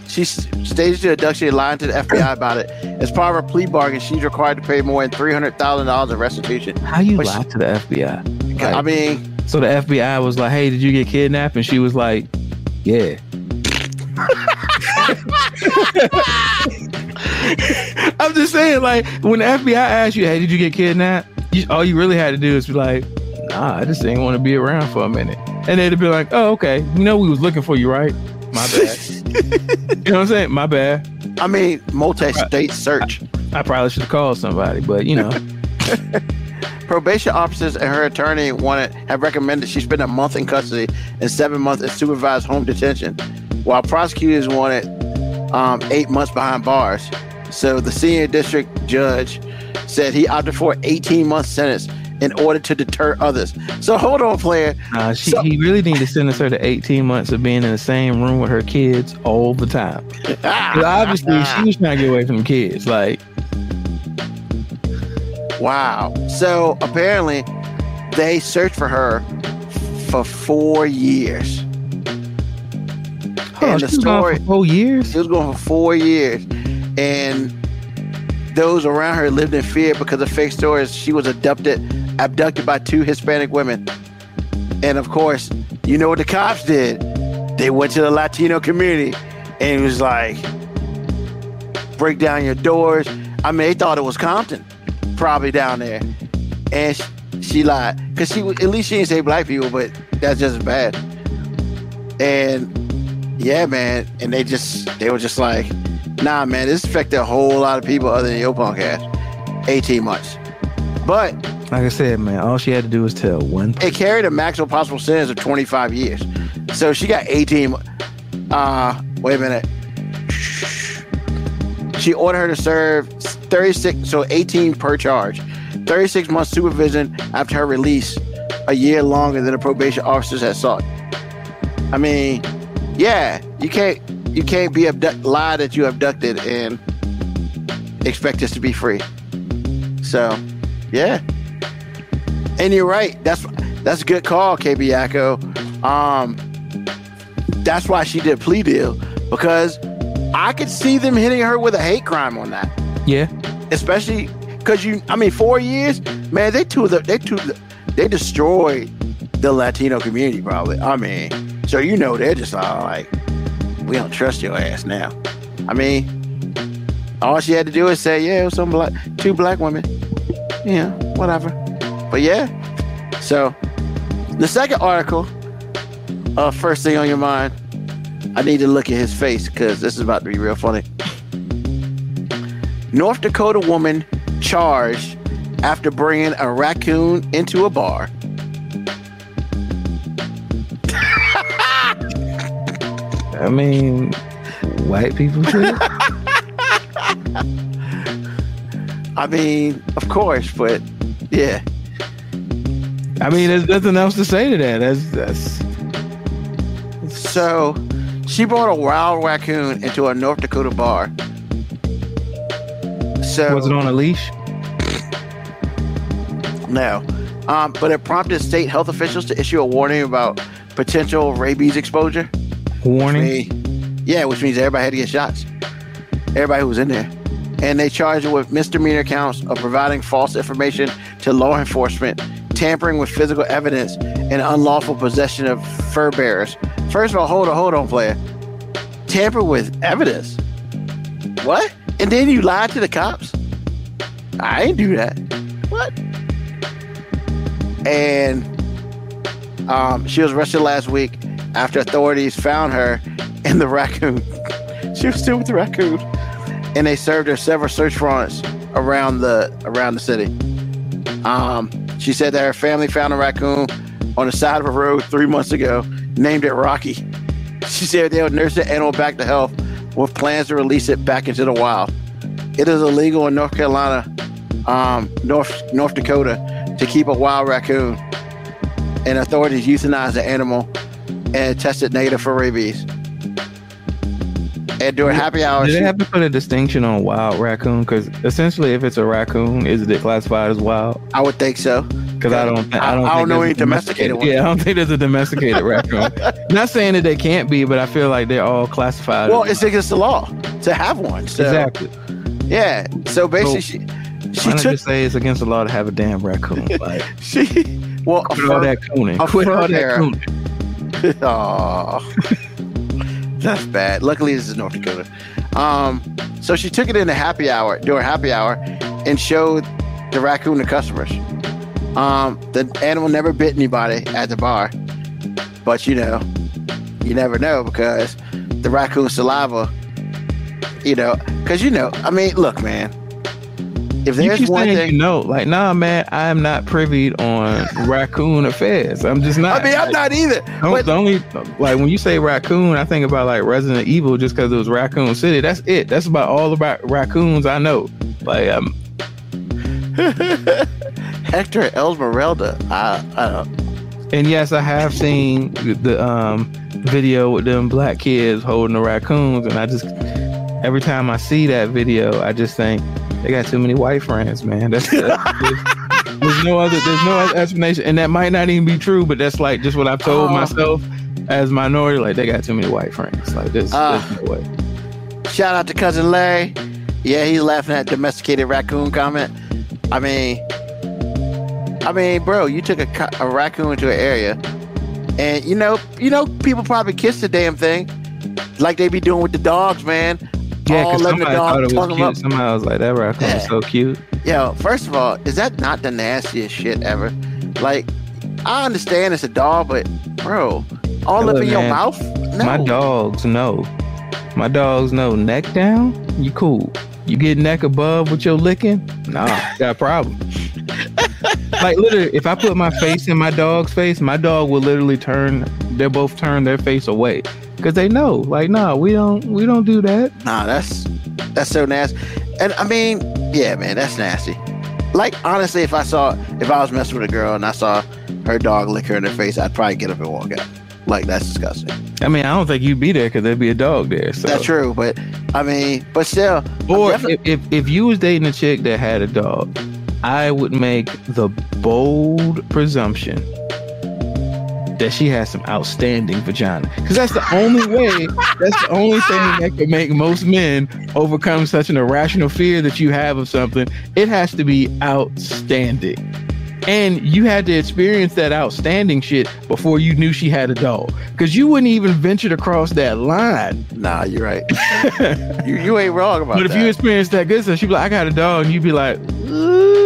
She s- staged the abduction and lied to the FBI about it. As part of her plea bargain, she's required to pay more than three hundred thousand dollars in restitution. How you but lie to the FBI? I mean, so the FBI was like, hey, did you get kidnapped? And she was like, yeah. I'm just saying, like, when the FBI asked you, hey, did you get kidnapped? You, all you really had to do is be like, nah, I just didn't want to be around for a minute. And they'd be like, oh, okay. You know, we was looking for you, right? My bad. you know what I'm saying? My bad. I mean, multi-state search. I probably should have called somebody, but you know, Probation officers and her attorney wanted have recommended she spend a month in custody and seven months in supervised home detention, while prosecutors wanted um, eight months behind bars. So the senior district judge said he opted for an 18 month sentence in order to deter others. So hold on, player. uh, she, So- he really need to sentence her to 18 months of being in the same room with her kids all the time. obviously, she was trying to get away from the kids. Like, Wow. So apparently, they searched for her for four years. And the story- four years. She was going for four years, and those around her lived in fear because of fake stories. She was abducted, abducted by two Hispanic women, and of course, you know what the cops did? They went to the Latino community, and it was like, break down your doors. I mean, they thought it was Compton, probably down there, and she, she lied because she at least she didn't say black people, but that's just bad. And yeah, man. And they just they were just like, nah, man, this affected a whole lot of people other than your ass. 18 months. But Like I said, man, all she had to do was tell one. it carried a maximum possible sentence of 25 years. So she got 18. mo- Uh, wait a minute. She ordered her to serve 36, so 18 per charge. 36 months supervision after her release, a year longer than the probation officers had sought. I mean, yeah, you can't you can't be abduct lie that you abducted and expect us to be free. So, yeah. And you're right. That's that's a good call, KB Yako. Um, that's why she did a plea deal because I could see them hitting her with a hate crime on that, Yeah, especially because you. I mean, four years, man. They two the they two the, they destroyed the Latino community probably. I mean, so you know they're just all like, we don't trust your ass now. I mean, all she had to do is say, yeah, it was some black two black women. Yeah, whatever. But yeah, so the second article, uh, first thing on your mind, I need to look at his face because this is about to be real funny. North Dakota woman charged after bringing a raccoon into a bar. I mean, white people too. I mean, of course, but yeah. I mean, there's nothing else to say to that. That's that's. So she brought a wild raccoon into a North Dakota bar. So Was it on a leash? No. Um, but it prompted state health officials to issue a warning about potential rabies exposure. Warning. Me- yeah, which means everybody had to get shots. Everybody who was in there. And they charged her with misdemeanor counts of providing false information to law enforcement, tampering with physical evidence, and unlawful possession of fur bearers. First of all, hold on, hold on, player. Tamper with evidence? What? And then you lied to the cops? I ain't do that. What? And um, she was arrested last week after authorities found her in the raccoon. she was still with the raccoon, and they served her several search warrants around the around the city. Um, she said that her family found a raccoon on the side of a road three months ago, named it Rocky. She said they would nurse the animal back to health with plans to release it back into the wild. It is illegal in North Carolina, um, North North Dakota, to keep a wild raccoon, and authorities euthanized the animal and tested negative for rabies. And during happy hours, Do they have to put a distinction on wild raccoon? Because essentially, if it's a raccoon, is it classified as wild? I would think so. Because I don't, I don't, I- I don't know any a domesticated ones. Yeah, I don't think there's a domesticated raccoon. Not saying that they can't be, but I feel like they're all classified. Well, it's against the law to have one. So, exactly. Yeah. So basically, she she not took just say it's against the law to have a damn raccoon? Like, she well quit all that cooning. a Quit all that cooning. Aw. That's bad. Luckily, this is North Dakota. Um, so she took it in a happy hour during happy hour and showed the raccoon to customers. Um, the animal never bit anybody at the bar, but you know, you never know because the raccoon saliva, you know, because you know, I mean, look, man. If You keep one saying thing, you know, like, nah, man, I am not privy on raccoon affairs. I'm just not. I mean, I'm Like, not either. But the only like when you say raccoon, I think about like Resident Evil just because it was Raccoon City. That's it. That's about all about raccoons I know. Like, um, Hector Elsmeralda, I, I don't. and yes, I have seen the um video with them black kids holding the raccoons, and I just every time I see that video, I just think they got too many white friends, man. That's, that's there's, there's no other there's no other explanation, and that might not even be true, but that's like just what I've told Oh. myself as minority. Like they got too many white friends. Like this, there's uh. no way. Shout out to cousin Larry. Yeah, he's laughing at domesticated raccoon comment. I mean, I mean, bro, you took a, a raccoon to an area, and you know, you know, people probably kiss the damn thing, like they be doing with the dogs, man. Yeah, because somebody thought dog it was cute. up. Somebody was like, "That raccoon is so cute." Yo, first of all, is that not the nastiest shit ever? Like, I understand it's a dog, but bro, all up in your mouth? No. My dogs know. My dogs know. Neck down, you cool. You get neck above with your licking, nah, got a problem. like literally, if I put my face in my dog's face, my dog will literally turn. They both turn their face away because they know. Like, nah, we don't, we don't do that. Nah, that's that's so nasty. And I mean, yeah, man, that's nasty. Like honestly, if I saw if I was messing with a girl and I saw her dog lick her in the face, I'd probably get up and walk out. Like that's disgusting. I mean, I don't think you'd be there because there'd be a dog there. So. That's true, but I mean, but still, Or definitely- if, if if you was dating a chick that had a dog, I would make the bold presumption that she has some outstanding vagina. Because that's the only way, that's the only thing that could make most men overcome such an irrational fear that you have of something. It has to be outstanding. And you had to experience that outstanding shit before you knew she had a dog. Because you wouldn't even venture to cross that line. nah, you're right. you you ain't wrong about But if you experienced that good stuff, she'd be like, I got a dog, and you'd be like, "Ooh,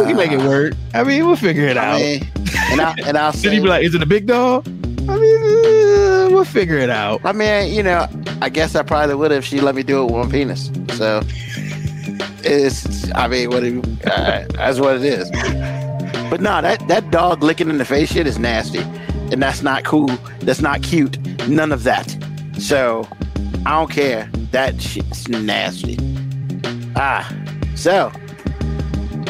we can make it work. I mean, we'll figure it I out. mean, and I and I'll then say, you'd be like, Is it a big dog? I mean, uh, we'll figure it out. I mean, you know, I guess I probably would if she let me do it with one penis. So it's I mean what it, uh, that's what it is. But no, that that dog licking in the face shit is nasty, and that's not cool. That's not cute. None of that. So I don't care. That shit's nasty. Ah, so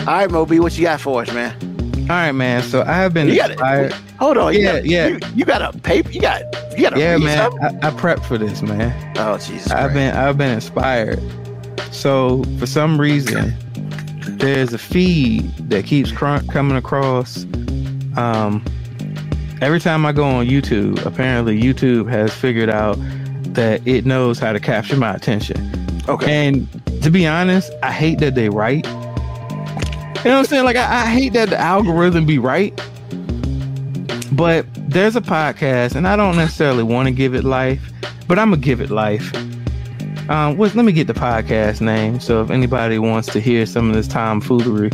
all right, MoeB, what you got for us, man? All right, man. So I have been You got inspired. it. Hold on. You Yeah, got, yeah. You, you got a paper. You got. You got a Yeah, man. I, I prepped for this, man. Oh Jesus. I've Christ. been I've been inspired. So for some reason, there's a feed that keeps cr- coming across. Um, every time I go on YouTube, apparently YouTube has figured out that it knows how to capture my attention. okay. And to be honest, I hate that they right. You know what I'm saying? Like I, I hate that the algorithm be right. But there's a podcast, and I don't necessarily want to give it life, but I'm gonna give it life. Um, let me get the podcast name, so if anybody wants to hear some of this tomfoolery,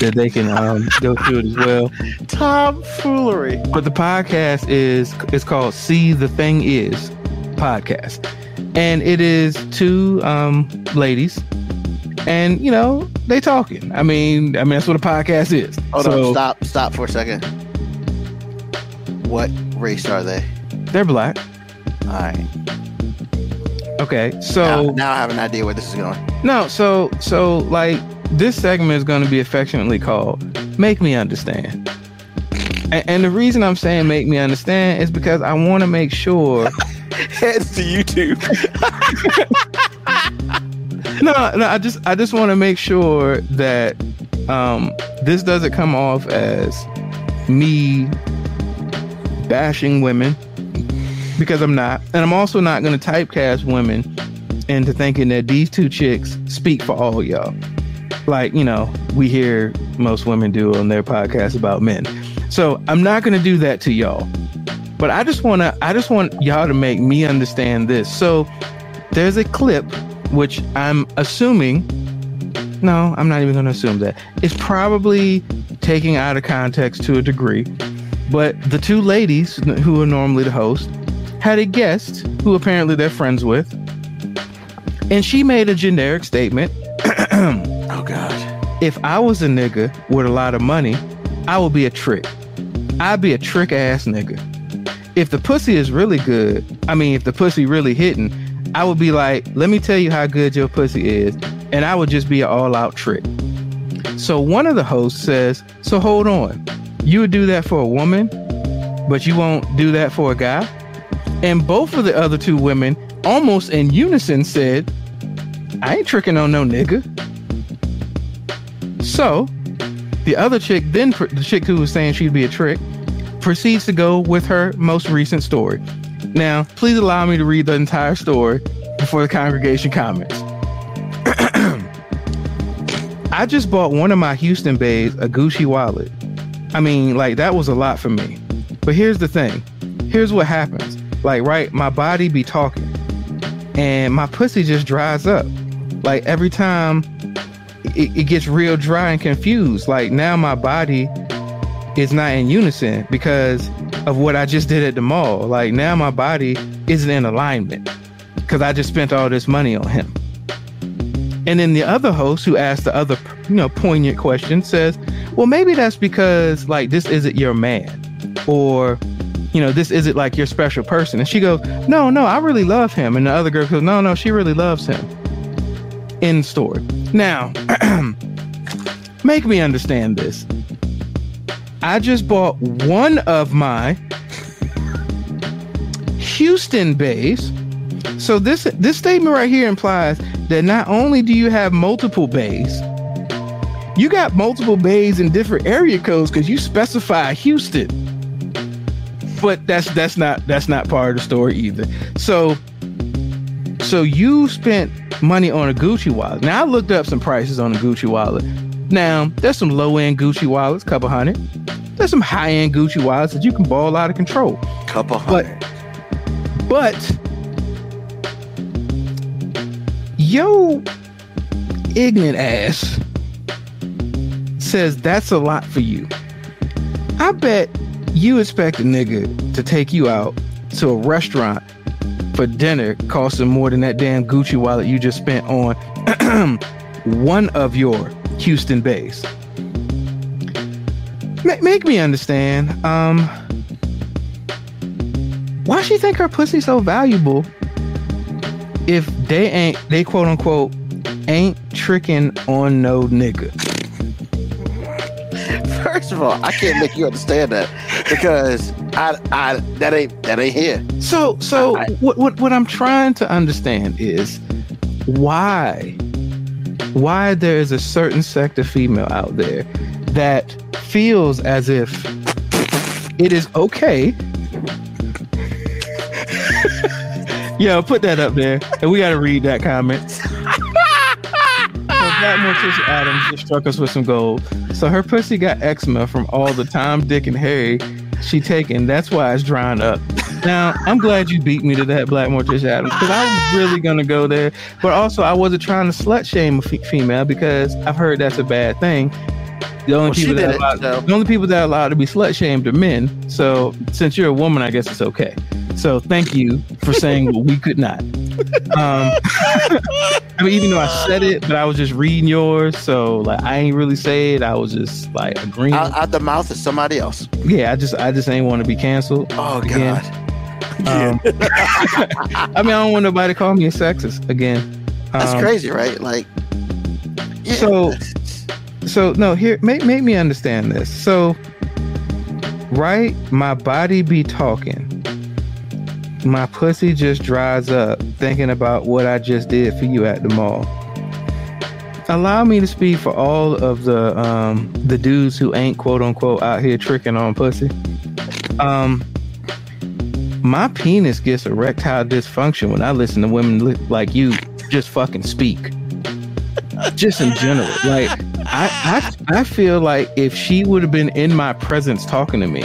that they can um, go through it as well. Tomfoolery. But the podcast is it's called See the Thing Is podcast. And it is two um ladies and you know, they talking. I mean, I mean that's what a podcast is. Hold so on. Stop. Stop for a second. What race are they? they're black. All right. Okay. Now, So now I have an idea where this is going. no, so so like this segment is gonna be affectionately called Make Me Understand. And, and the reason I'm saying make me understand is because I want to make sure Heads to YouTube. no, no, I just I just want to make sure that um this doesn't come off as me bashing women because I'm not. And I'm also not going to typecast women into thinking that these two chicks speak for all y'all. Like, you know, we hear most women do on their podcast about men. So, I'm not going to do that to y'all. But I just want to I just want y'all to make me understand this. So, there's a clip which I'm assuming no, I'm not even going to assume that. It's probably taking out of context to a degree. But the two ladies who are normally the host had a guest who apparently they're friends with. And she made a generic statement. Oh God. If I was a nigga with a lot of money, I would be a trick. I'd be a trick ass nigga. If the pussy is really good, I mean, if the pussy really hitting, I would be like, let me tell you how good your pussy is. And I would just be an all out trick. So one of the hosts says, so hold on. You would do that for a woman, but you won't do that for a guy? And both of the other two women, almost in unison, said, I ain't tricking on no nigga. So the other chick, then the chick who was saying she'd be a trick, proceeds to go with her most recent story. Now, please allow me to read the entire story before the congregation comments. I just bought one of my Houston baes a Gucci wallet. I mean, like that was a lot for me. But here's the thing. Here's what happens. Like, right, my body be talking and my pussy just dries up. Like every time it, it gets real dry and confused. Like now my body is not in unison because of what I just did at the mall. Like now my body isn't in alignment because I just spent all this money on him. And then the other host who asked the other, you know, poignant question says, well, maybe that's because like this isn't your man or, you know, this isn't like your special person. And she goes, no, no, I really love him. And the other girl goes, no, no, she really loves him. In story. Now, make me understand this. I just bought one of my Houston baes. So this this statement right here implies that not only do you have multiple baes, you got multiple baes in different area codes because you specify Houston. But that's that's not that's not part of the story either. So so you spent money on a Gucci wallet. Now I looked up some prices on a Gucci wallet. Now there's some low end Gucci wallets, couple hundred. There's some high end Gucci wallets that you can ball out of control. Couple But hundred. but yo ignorant ass says that's a lot for you. I bet you expect a nigga to take you out to a restaurant for dinner costing more than that damn Gucci wallet you just spent on one of your Houston Baes. Ma- make me understand. Um, why she think her pussy so valuable if they ain't they quote unquote ain't tricking on no nigga? First of all, I can't make you understand that because I, I that ain't that ain't here. So so I- what what what I'm trying to understand is why why there is a certain sect of female out there that feels as if it is okay. Yo, put that up there, and we got to read that comment. Black Morticia Adams just struck us with some gold. So her pussy got eczema from all the Tom, Dick, and Harry she taken. That's why it's drying up. Now, I'm glad you beat me to that, Black Morticia Adams, because I was really gonna go there. But also, I wasn't trying to slut shame a female because I've heard that's a bad thing. The only Well, people that it, allowed, so- the only people that are allowed to be slut shamed are men. So since you're a woman, I guess it's okay. So thank you for saying what we could not. Um, I mean, even though I said it, but I was just reading yours, so like I ain't really say it. I was just like agreeing. Out, out the mouth of somebody else. yeah, I just I just ain't want to be canceled. Oh Again. God. Um, I mean, I don't want nobody to call me a sexist again. That's Um, crazy, right? Like, yeah, So- that's- So no, here make make me understand this. So, right, my body be talking. My pussy just dries up thinking about what I just did for you at the mall. Allow me to speak for all of the um the dudes who ain't quote unquote out here tricking on pussy. Um my penis gets erectile dysfunction when I listen to women li- like you just fucking speak. Just in general. Like I, I I feel like if she would have been in my presence talking to me,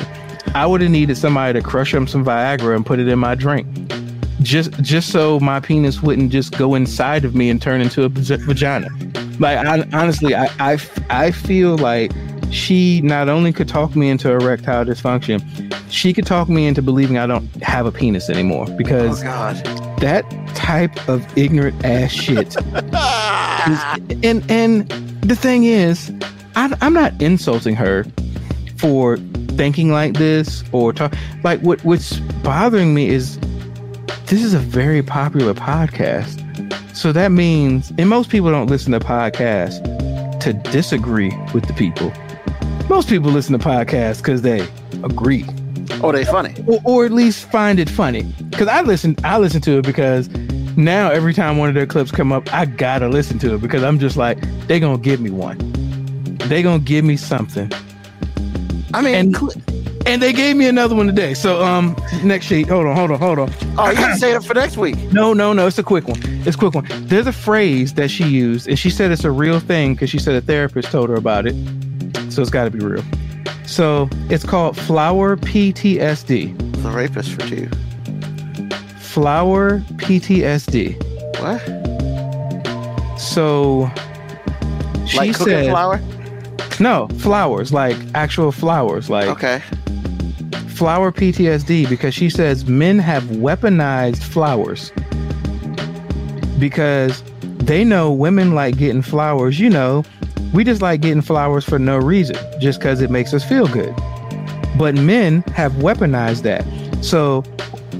I would have needed somebody to crush up some Viagra and put it in my drink. Just just so my penis wouldn't just go inside of me and turn into a vagina. Like I, honestly, I, I I feel like she not only could talk me into erectile dysfunction, she could talk me into believing I don't have a penis anymore oh because God. that type of ignorant ass shit and and the thing is I, i'm not insulting her for thinking like this or talk like what what's bothering me is this is a very popular podcast so that means and most people don't listen to podcasts to disagree with the people most people listen to podcasts because they agree Oh, they funny. or, or at least find it funny. Because I listen, I listen to it because now every time one of their clips come up, I gotta listen to it because I'm just like, they gonna give me one. They gonna give me something, I mean, And- cl- and they gave me another one today. So um, next sheet. Hold on, hold on, hold on. oh, you can say it for next week. No, no, no. It's a quick one. It's a quick one. There's a phrase that she used, and she said it's a real thing because she said a therapist told her about it. So it's got to be real. So it's called flower PTSD. The rapist for you. Flower PTSD. What? So she like cooking said, flour? no flowers, like actual flowers, like Okay. flower PTSD, because she says men have weaponized flowers because they know women like getting flowers. You know, we just like getting flowers for no reason, just because it makes us feel good. But men have weaponized that. So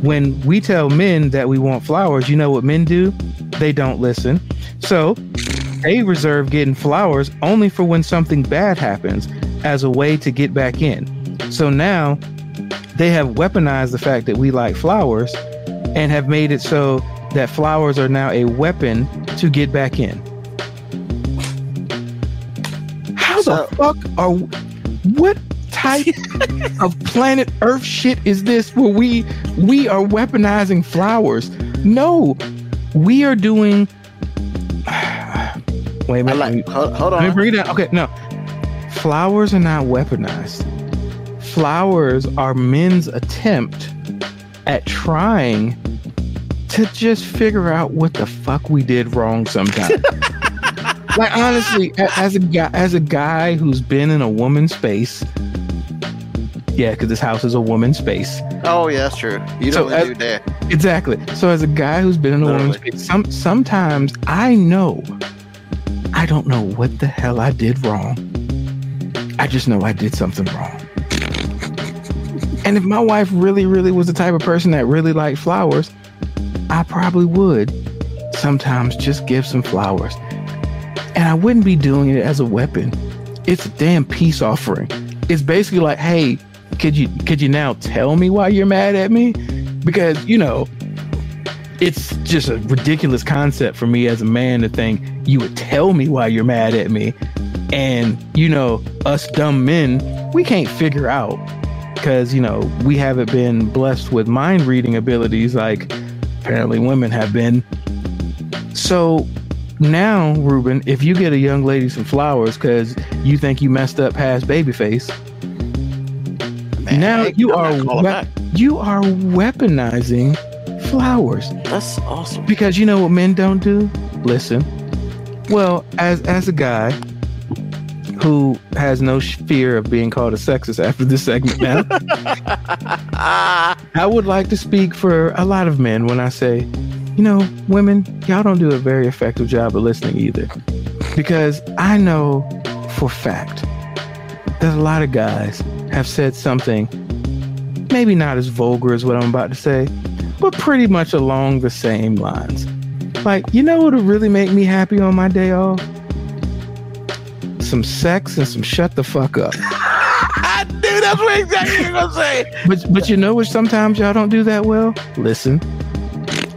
when we tell men that we want flowers, you know what men do? They don't listen. So they reserve getting flowers only for when something bad happens as a way to get back in. So now they have weaponized the fact that we like flowers and have made it so that flowers are now a weapon to get back in. The fuck are what type of planet Earth shit is this where we we are weaponizing flowers? No, we are doing. Wait a minute. like. Hold, hold Let me on. bring it down. Okay, no. Flowers are not weaponized. Flowers are men's attempt at trying to just figure out what the fuck we did wrong sometimes. like honestly, as a guy as a guy who's been in a woman's space, yeah, because this house is a woman's space. Oh yeah, that's true. You So don't as- do that. Exactly. So as a guy who's been in a woman's space, some sometimes I know, I don't know what the hell I did wrong. I just know I did something wrong. And if my wife really, really was the type of person that really liked flowers, I probably would sometimes just give some flowers. And I wouldn't be doing it as a weapon. It's a damn peace offering. It's basically like, hey, could you could you now tell me why you're mad at me? Because, you know, it's just a ridiculous concept for me as a man to think you would tell me why you're mad at me. And, you know, us dumb men, we can't figure out because, you know, we haven't been blessed with mind reading abilities like apparently women have been. So now, Ruben, if you get a young lady some flowers because you think you messed up past babyface, Man, now you I'm are we- you are weaponizing flowers That's awesome. because you know what men don't do. Listen, well, as as a guy who has no fear of being called a sexist after this segment now, I would like to speak for a lot of men when I say, you know, women, y'all don't do a very effective job of listening either. Because I know for fact that a lot of guys have said something, maybe not as vulgar as what I'm about to say, but pretty much along the same lines. Like, you know what would really make me happy on my day off? Some sex and some shut the fuck up. I knew that's what exactly you were gonna say. But but you know what? Sometimes y'all don't do that well. Listen,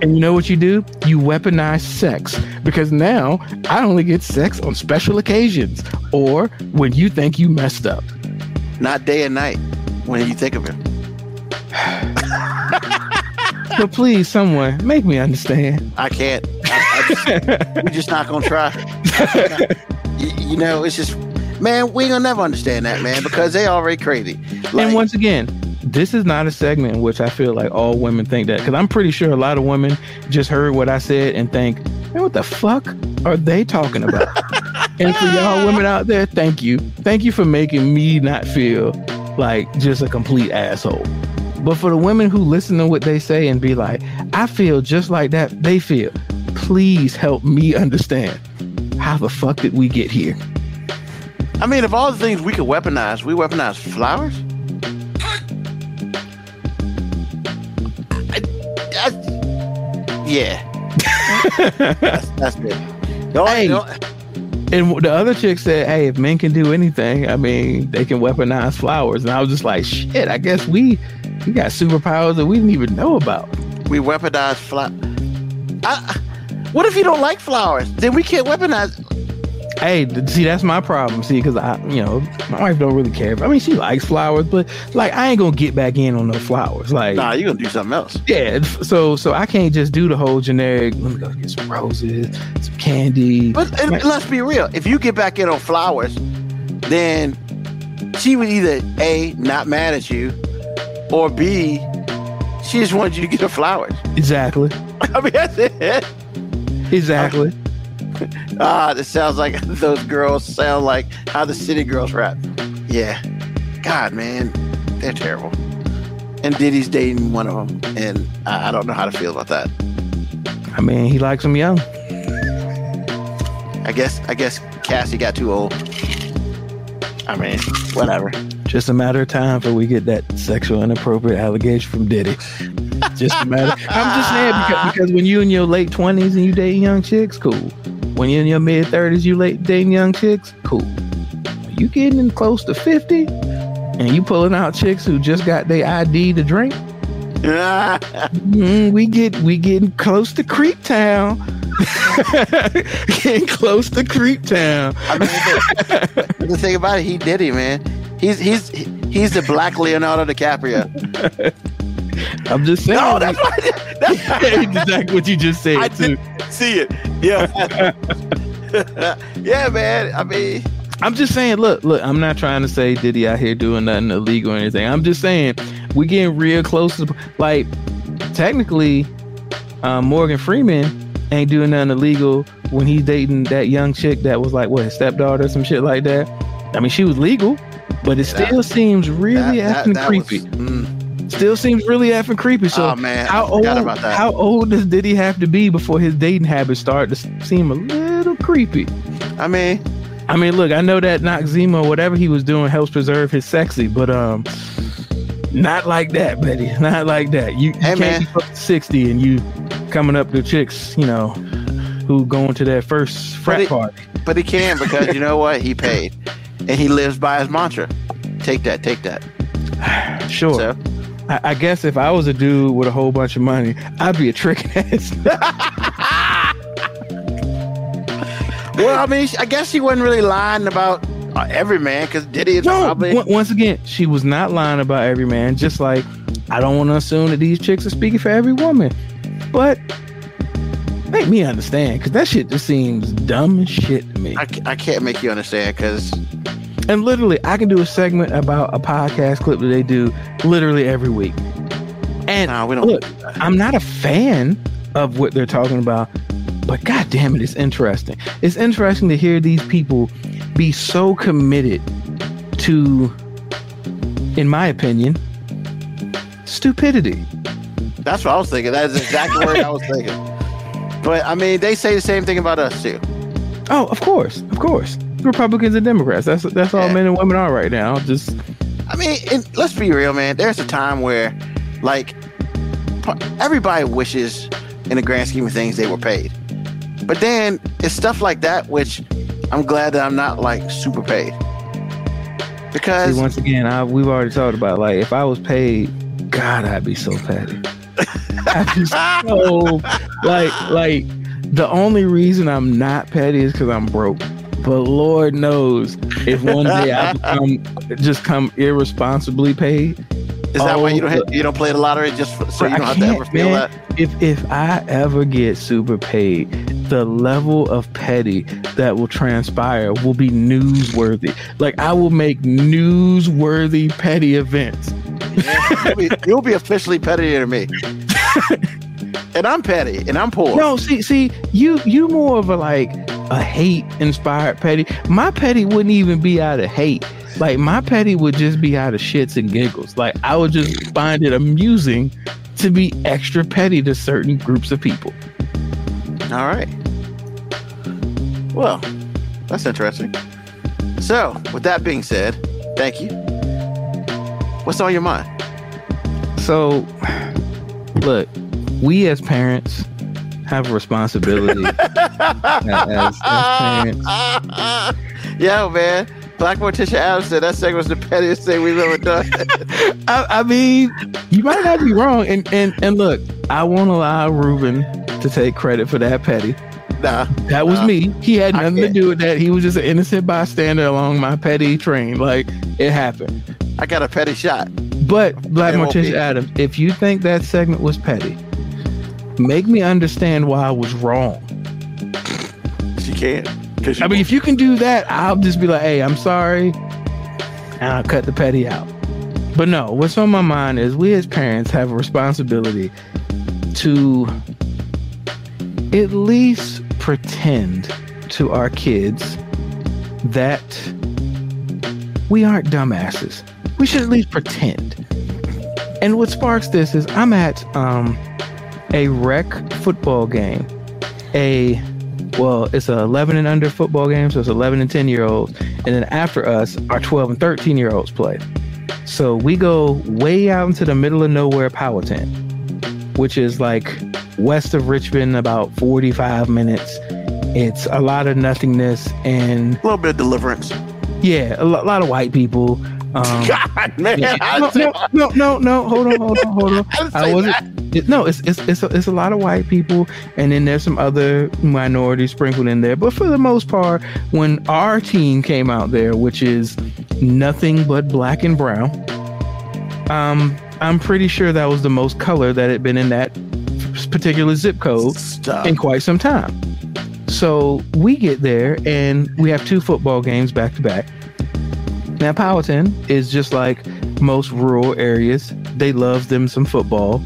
and you know what you do? You weaponize sex because now I only get sex on special occasions or when you think you messed up. Not day and night when you think of it. But please, someone make me understand. I can't. I, I just, we're just not gonna try. you, you know, it's just, man, we ain't gonna never understand that, man, because they already crazy. Like, and once again, this is not a segment in which I feel like all women think that because I'm pretty sure a lot of women just heard what I said and think, man, what the fuck are they talking about? and for y'all women out there, thank you. Thank you for making me not feel like just a complete asshole. But for the women who listen to what they say and be like, I feel just like that they feel, please help me understand how the fuck did we get here? I mean, of all the things we could weaponize, we weaponize flowers. Yeah, that's, that's good. The Hey. the- And the other chick said, "Hey, if men can do anything, I mean, they can weaponize flowers." And I was just like, "Shit, I guess we we got superpowers that we didn't even know about." we weaponize flowers. What if you don't like flowers? Then we can't weaponize. Hey, see, that's my problem. See, because I, you know, my wife don't really care. I mean, she likes flowers, but like, I ain't gonna get back in on no flowers. Like, Nah, you gonna do something else. yeah. So, so I can't just do the whole generic. Let me go get some roses, some candy. But Right. let's be real. If you get back in on flowers, then she would either a not mad at you, or b she just wanted you to get her flowers. Exactly, I mean, that's it. exactly. Ah, this sounds like those girls sound like how the city girls rap. Yeah, God, man, they're terrible. And Diddy's dating one of them, and I, I don't know how to feel about that. I mean, he likes them young. I guess, I guess Cassie got too old. I mean, whatever. Just a matter of time before we get that sexual inappropriate allegation from Diddy. just a matter. I'm just saying because, because when you in your late twenties and you dating young chicks, cool. When you're in your mid thirties, you late dating young chicks, cool. You getting in close to fifty, and you pulling out chicks who just got their ID to drink, mm, we get we getting close to Creep Town. getting close to Creep Town. I mean, the, the thing about it, he did it, man. He's he's he's the black Leonardo DiCaprio. I'm just saying. No, that's what. That's exactly what you just said I too. didn't see it. Yeah, yeah, man. I mean, I'm just saying, look, look, I'm not trying to say Diddy out here doing nothing illegal or anything. I'm just saying we getting real close to like technically um, Morgan Freeman ain't doing nothing illegal when he's dating that young chick that was like what his stepdaughter or some shit like that. I mean, she was legal, but it That- still seems really that- that- that was- creepy. mm. Still seems really effing creepy. So oh man, how old? forgot about that. How old does Diddy have to be before his dating habits start to seem a little creepy? I mean, I mean, look, I know that Noxzema, whatever he was doing, helps preserve his sexy, but um, not like that, Betty. Not like that. You, you Hey, can't be sixty and you coming up to chicks, you know, who going to their first frat But it- party. but he can because you know what? He paid, and he lives by his mantra. Take that, take that. Sure. So I, I guess if I was a dude with a whole bunch of money, I'd be a trick ass. Well, I mean, I guess she wasn't really lying about uh, every man because Diddy is no, probably. on- once again, she was not lying about every man. Just like I don't want to assume that these chicks are speaking for every woman, but make me understand because that shit just seems dumb as shit to me. I, I can't make you understand because And literally, I can do a segment about a podcast clip that they do literally every week. And Nah, we don't look. I'm not a fan of what they're talking about, but god damn it, it's interesting. It's interesting to hear these people be so committed to, in my opinion, stupidity. that's what I was thinking. That's exactly what I was thinking. But I mean, they say the same thing about us too. Oh, of course, of course. Republicans and Democrats. That's that's all Yeah. men and women are right now. Just I mean, and let's be real, man. There's a time where, like, everybody wishes, in the grand scheme of things, they were paid. But then it's stuff like that which I'm glad that I'm not like super paid. Because See, once again, I, we've already talked about like if I was paid, God, I'd be so petty. I'd be so like like the only reason I'm not petty is because I'm broke. But Lord knows if one day I become just come irresponsibly paid, is that why you don't Oh, have, you don't play the lottery just for, so you I don't have to ever feel man. that? if if I ever get super paid, the level of petty that will transpire will be newsworthy. Like I will make newsworthy petty events. you'll, be, you'll be officially pettier than me. and I'm petty and I'm poor. No, see, see, you you more of a like a hate inspired petty. My petty wouldn't even be out of hate. Like my petty would just be out of shits and giggles. Like I would just find it amusing to be extra petty to certain groups of people. All right. Well, that's interesting. So, with that being said, thank you. What's on your mind? So, look, we as parents have a responsibility as, as parents. Yo, man. Black Morticia Adams said that segment was the pettiest thing we've ever done. I, I mean, you might not be wrong. And and and look, I won't allow Ruben to take credit for that petty. nah. That was Nah. me. He had nothing to do with that. He was just an innocent bystander along my petty train. Like it happened. I got a petty shot. But Black. Morticia Adams, if you think that segment was petty, make me understand why I was wrong. She can't. Cause I mean, if you can do that, I'll just be like, hey, I'm sorry. And I'll cut the petty out. But no, what's on my mind is we as parents have a responsibility to at least pretend to our kids that we aren't dumbasses. We should at least pretend. And what sparks this is I'm at um, a rec football game. A well, it's a 11 and under football game, so it's 11 and 10 year olds, and then after us, our 12 and 13 year olds play. So we go way out into the middle of nowhere, Powhatan, which is like west of Richmond, about 45 minutes. It's a lot of nothingness, and a little bit of deliverance. yeah, a lo- lot of white people. Um, God, man. yeah, no, no, no, no, no, hold on, hold on, hold on. I wasn't. It, no, it's it's it's a, it's a lot of white people, and then there's some other minorities sprinkled in there. But for the most part, when our team came out there, which is nothing but black and brown, um, I'm pretty sure that was the most color that had been in that particular zip code Stop. in quite some time. So we get there and we have two football games back to back. Now Powhatan is just like most rural areas. They love them some football.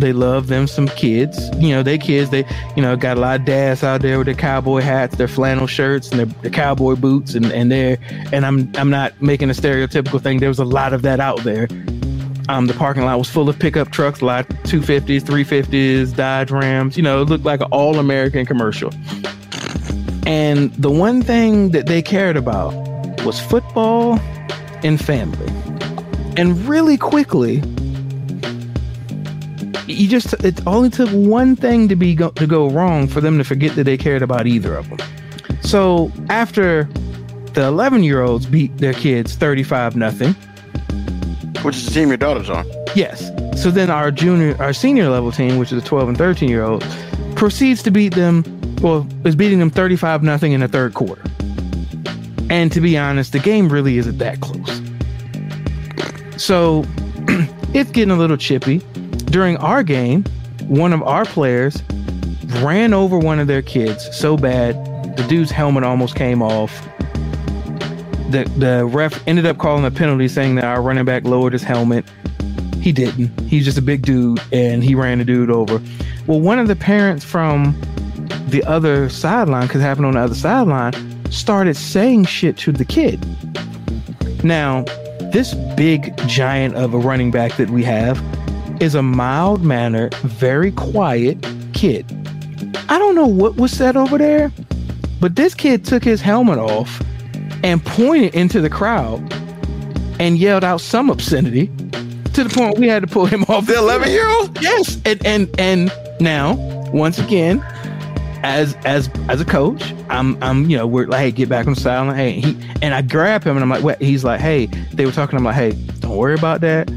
They love them some kids. You know, they kids, they, you know, got a lot of dads out there with their cowboy hats, their flannel shirts, and their, their cowboy boots, and and they're and I'm I'm not making a stereotypical thing. There was a lot of that out there. Um, the parking lot was full of pickup trucks, a lot 250s, 350s, Dodge Rams. You know, it looked like an all American commercial. And the one thing that they cared about was football and family. And really quickly, you just it only took one thing to be go, to go wrong for them to forget that they cared about either of them. So after the 11 year olds beat their kids 35 nothing, Which is the team your daughter's on. yes. So then our junior, our senior level team, which is the 12 and 13 year olds, proceeds to beat them. Well, is beating them 35 nothing in the third quarter. And to be honest, the game really isn't that close. So it's getting a little chippy. During our game, one of our players ran over one of their kids so bad the dude's helmet almost came off. The the ref ended up calling a penalty saying that our running back lowered his helmet. He didn't. He's just a big dude and he ran the dude over. Well, one of the parents from the other sideline, because it happened on the other sideline, started saying shit to the kid. Now, this big giant of a running back that we have is a mild mannered, very quiet kid. I don't know what was said over there, but this kid took his helmet off and pointed into the crowd and yelled out some obscenity to the point we had to pull him off The 11 year old? Yes, and and and now once again, as as as a coach, I'm I'm you know we're like hey get back on the sideline. Hey he and I grab him and I'm like what? He's like hey they were talking. I'm like hey don't worry about that.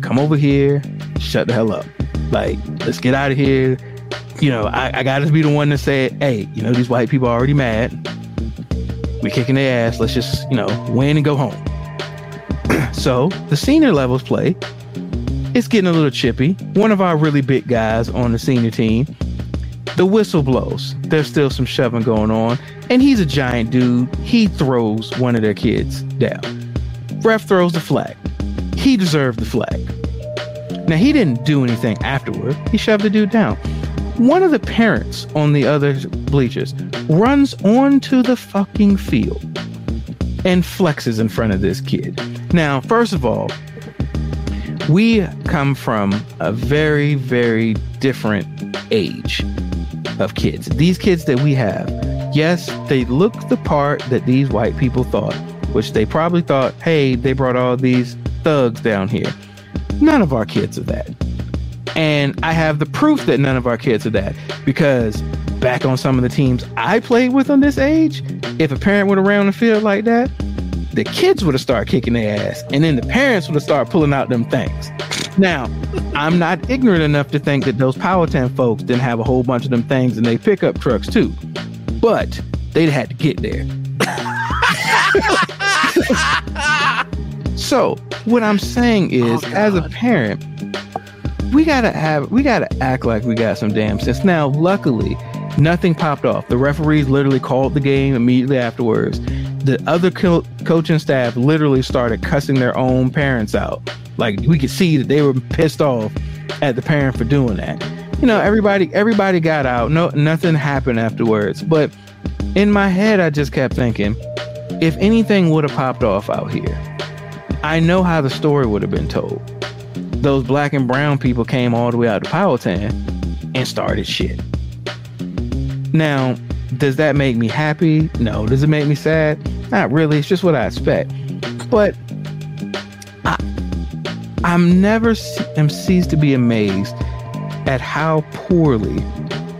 Come over here shut the hell up like let's get out of here you know I, I got to be the one to say hey you know these white people are already mad We're kicking their ass let's just you know win and go home so the senior levels play it's getting a little chippy. One of our really big guys on the senior team, the whistle blows. There's still some shoving going on, and he's a giant dude. He throws one of their kids down. Ref throws the flag. He deserved the flag. Now, he didn't do anything afterward. He shoved the dude down. One of the parents on the other bleachers runs onto the fucking field and flexes in front of this kid. Now, first of all, we come from a very, very different age of kids. These kids that we have, yes, they look the part that these white people thought, which they probably thought, hey, they brought all these thugs down here. None of our kids are that. And I have the proof that none of our kids are that because back on some of the teams I played with on this age, if a parent have ran the field like that, the kids would have started kicking their ass, and then the parents would have started pulling out them things. Now, I'm not ignorant enough to think that those Powhatan folks didn't have a whole bunch of them things in their pickup trucks too, but they'd had to get there. so, what I'm saying is, Oh, as a parent, we gotta have, we gotta act like we got some damn sense. Now, luckily, nothing popped off. The referees literally called the game immediately afterwards. The other co- coaching staff literally started cussing their own parents out. Like we could see that they were pissed off at the parent for doing that. You know, everybody everybody got out. No nothing happened afterwards. But in my head I just kept thinking, if anything would have popped off out here, I know how the story would have been told. Those black and brown people came all the way out to Powhatan and started shit. Now, does that make me happy? No. Does it make me sad? Not really. It's just what I expect. But I, I'm never am ceased to be amazed at how poorly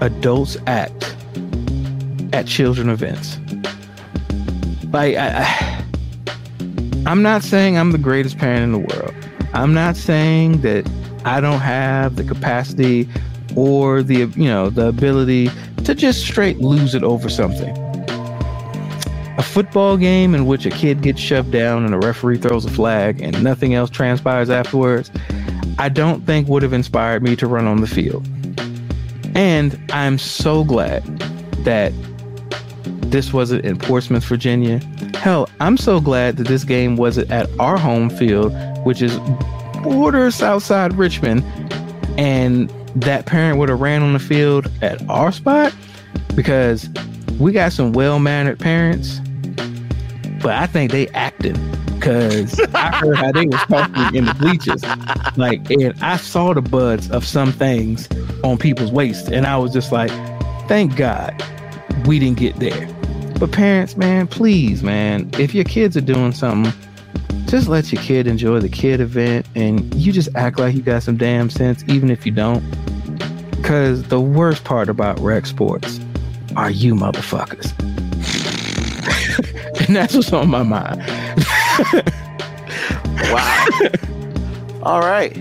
adults act at children events. Like I, I, I'm not saying I'm the greatest parent in the world. I'm not saying that I don't have the capacity or the you know the ability to just straight lose it over something. A football game in which a kid gets shoved down and a referee throws a flag and nothing else transpires afterwards, I don't think would have inspired me to run on the field. And I'm so glad that this wasn't in Portsmouth, Virginia. Hell, I'm so glad that this game wasn't at our home field, which is border Southside Richmond, and that parent would have ran on the field at our spot because we got some well-mannered parents, but I think they acting because I heard how they was talking in the bleachers, like, and I saw the buds of some things on people's waist, and I was just like, thank God we didn't get there But parents, man, please, man, if your kids are doing something, just let your kid enjoy the kid event and you just act like you got some damn sense, even if you don't. Because the worst part about rec sports are you motherfuckers. and that's what's on my mind. wow. All right.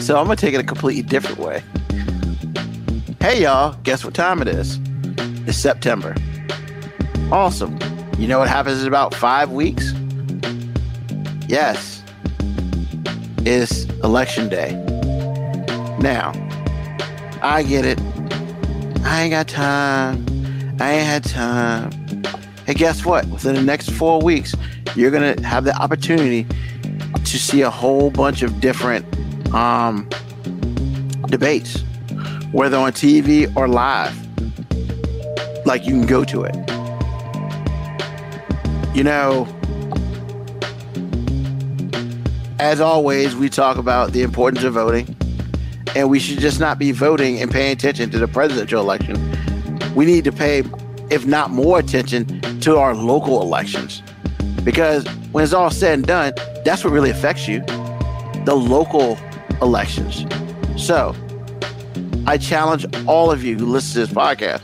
So I'm going to take it a completely different way. Hey, y'all, guess what time it is? It's September. Awesome. You know what happens in about five weeks? Yes. It's election day. Now, I get it. I ain't got time. I ain't had time. Hey, guess what? Within the next four weeks, you're going to have the opportunity to see a whole bunch of different um, debates, whether on TV or live. Like you can go to it. You know, as always, we talk about the importance of voting, and we should just not be voting and paying attention to the presidential election. We need to pay, if not more attention, to our local elections. Because when it's all said and done, that's what really affects you the local elections. So I challenge all of you who listen to this podcast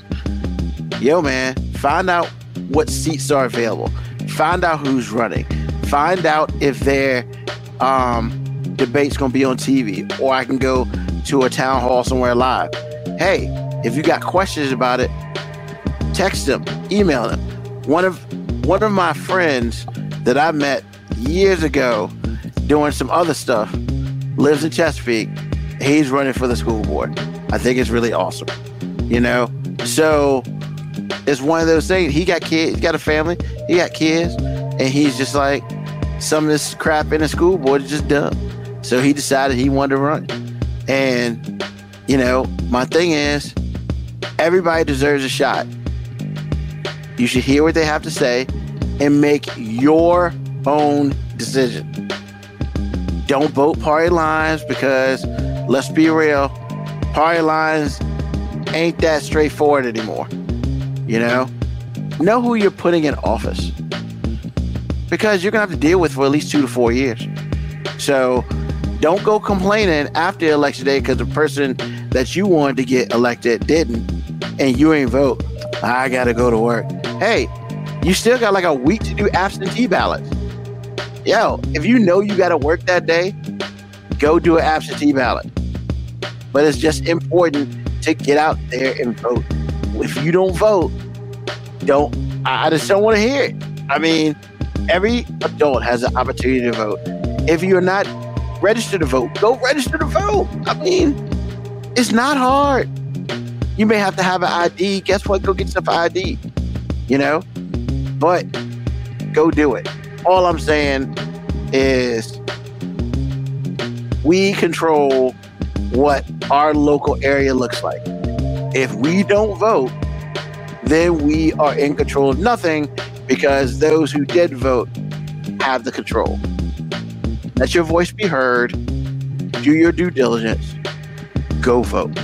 yo, man, find out what seats are available, find out who's running, find out if their um, debate's going to be on TV, or I can go to a town hall somewhere live. Hey, if you got questions about it, text them, email them. One of one of my friends that I met years ago doing some other stuff lives in Chesapeake. He's running for the school board. I think it's really awesome. You know, so it's one of those things. He got kids, he got a family, he got kids, and he's just like, some of this crap in the school board is just dumb. So he decided he wanted to run. And, you know, my thing is, everybody deserves a shot. You should hear what they have to say and make your own decision. Don't vote party lines because let's be real, party lines ain't that straightforward anymore. You know? Know who you're putting in office. Because you're gonna have to deal with for at least two to four years. So don't go complaining after election day because the person that you wanted to get elected didn't and you ain't vote. I gotta go to work. Hey, you still got like a week to do absentee ballots. Yo, if you know you gotta work that day, go do an absentee ballot. But it's just important to get out there and vote. If you don't vote, don't I just don't want to hear it. I mean, every adult has an opportunity to vote. If you're not registered to vote, go register to vote. I mean, it's not hard. You may have to have an ID. Guess what? Go get yourself an ID. You know? But go do it. All I'm saying is we control what our local area looks like. If we don't vote, then we are in control of nothing because those who did vote have the control. Let your voice be heard. Do your due diligence. Go vote.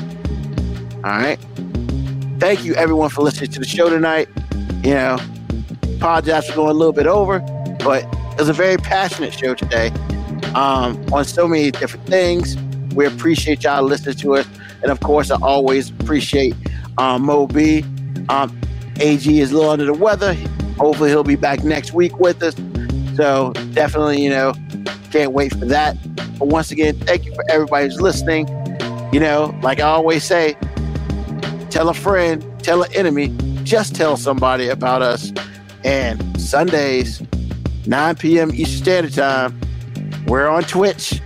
All right. Thank you, everyone, for listening to the show tonight. You know, apologize for going a little bit over, but it was a very passionate show today um, on so many different things. We appreciate y'all listening to us. And of course, I always appreciate um, MoeB. Um, AG is a little under the weather. Hopefully, he'll be back next week with us. So, definitely, you know, can't wait for that. But once again, thank you for everybody who's listening. You know, like I always say, tell a friend, tell an enemy, just tell somebody about us. And Sundays, 9 p.m. Eastern Standard Time, we're on Twitch,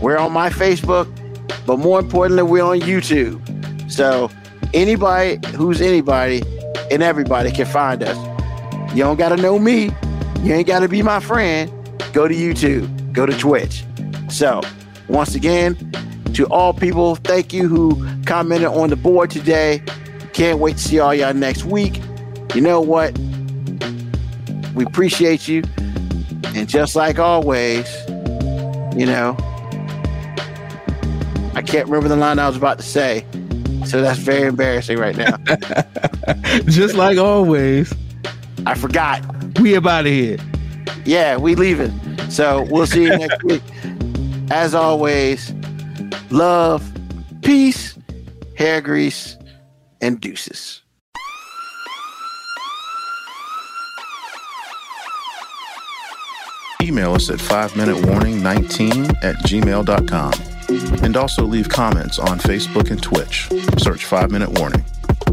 we're on my Facebook, but more importantly, we're on YouTube. So anybody who's anybody and everybody can find us. You don't got to know me. You ain't got to be my friend. Go to YouTube, go to Twitch. So, once again, to all people, thank you who commented on the board today. Can't wait to see all y'all next week. You know what? We appreciate you. And just like always, you know, I can't remember the line I was about to say. So that's very embarrassing right now. Just like always. I forgot. We about to here. Yeah, we leaving. So we'll see you next week. As always, love, peace, hair grease, and deuces. Email us at 5 minute warning 19 at gmail.com. And also leave comments on Facebook and Twitch. Search 5 Minute Warning.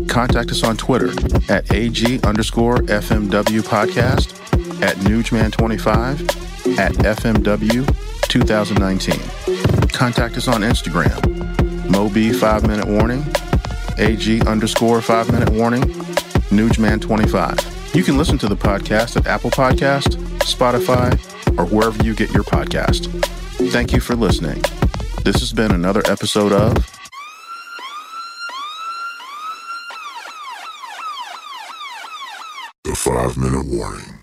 Contact us on Twitter at AG underscore FMW podcast, at Newsman25, at FMW 2019. Contact us on Instagram, Moby 5 Minute Warning, AG underscore 5 Minute Warning, Newsman25. You can listen to the podcast at Apple Podcast, Spotify, or wherever you get your podcast. Thank you for listening. This has been another episode of The five minute warning.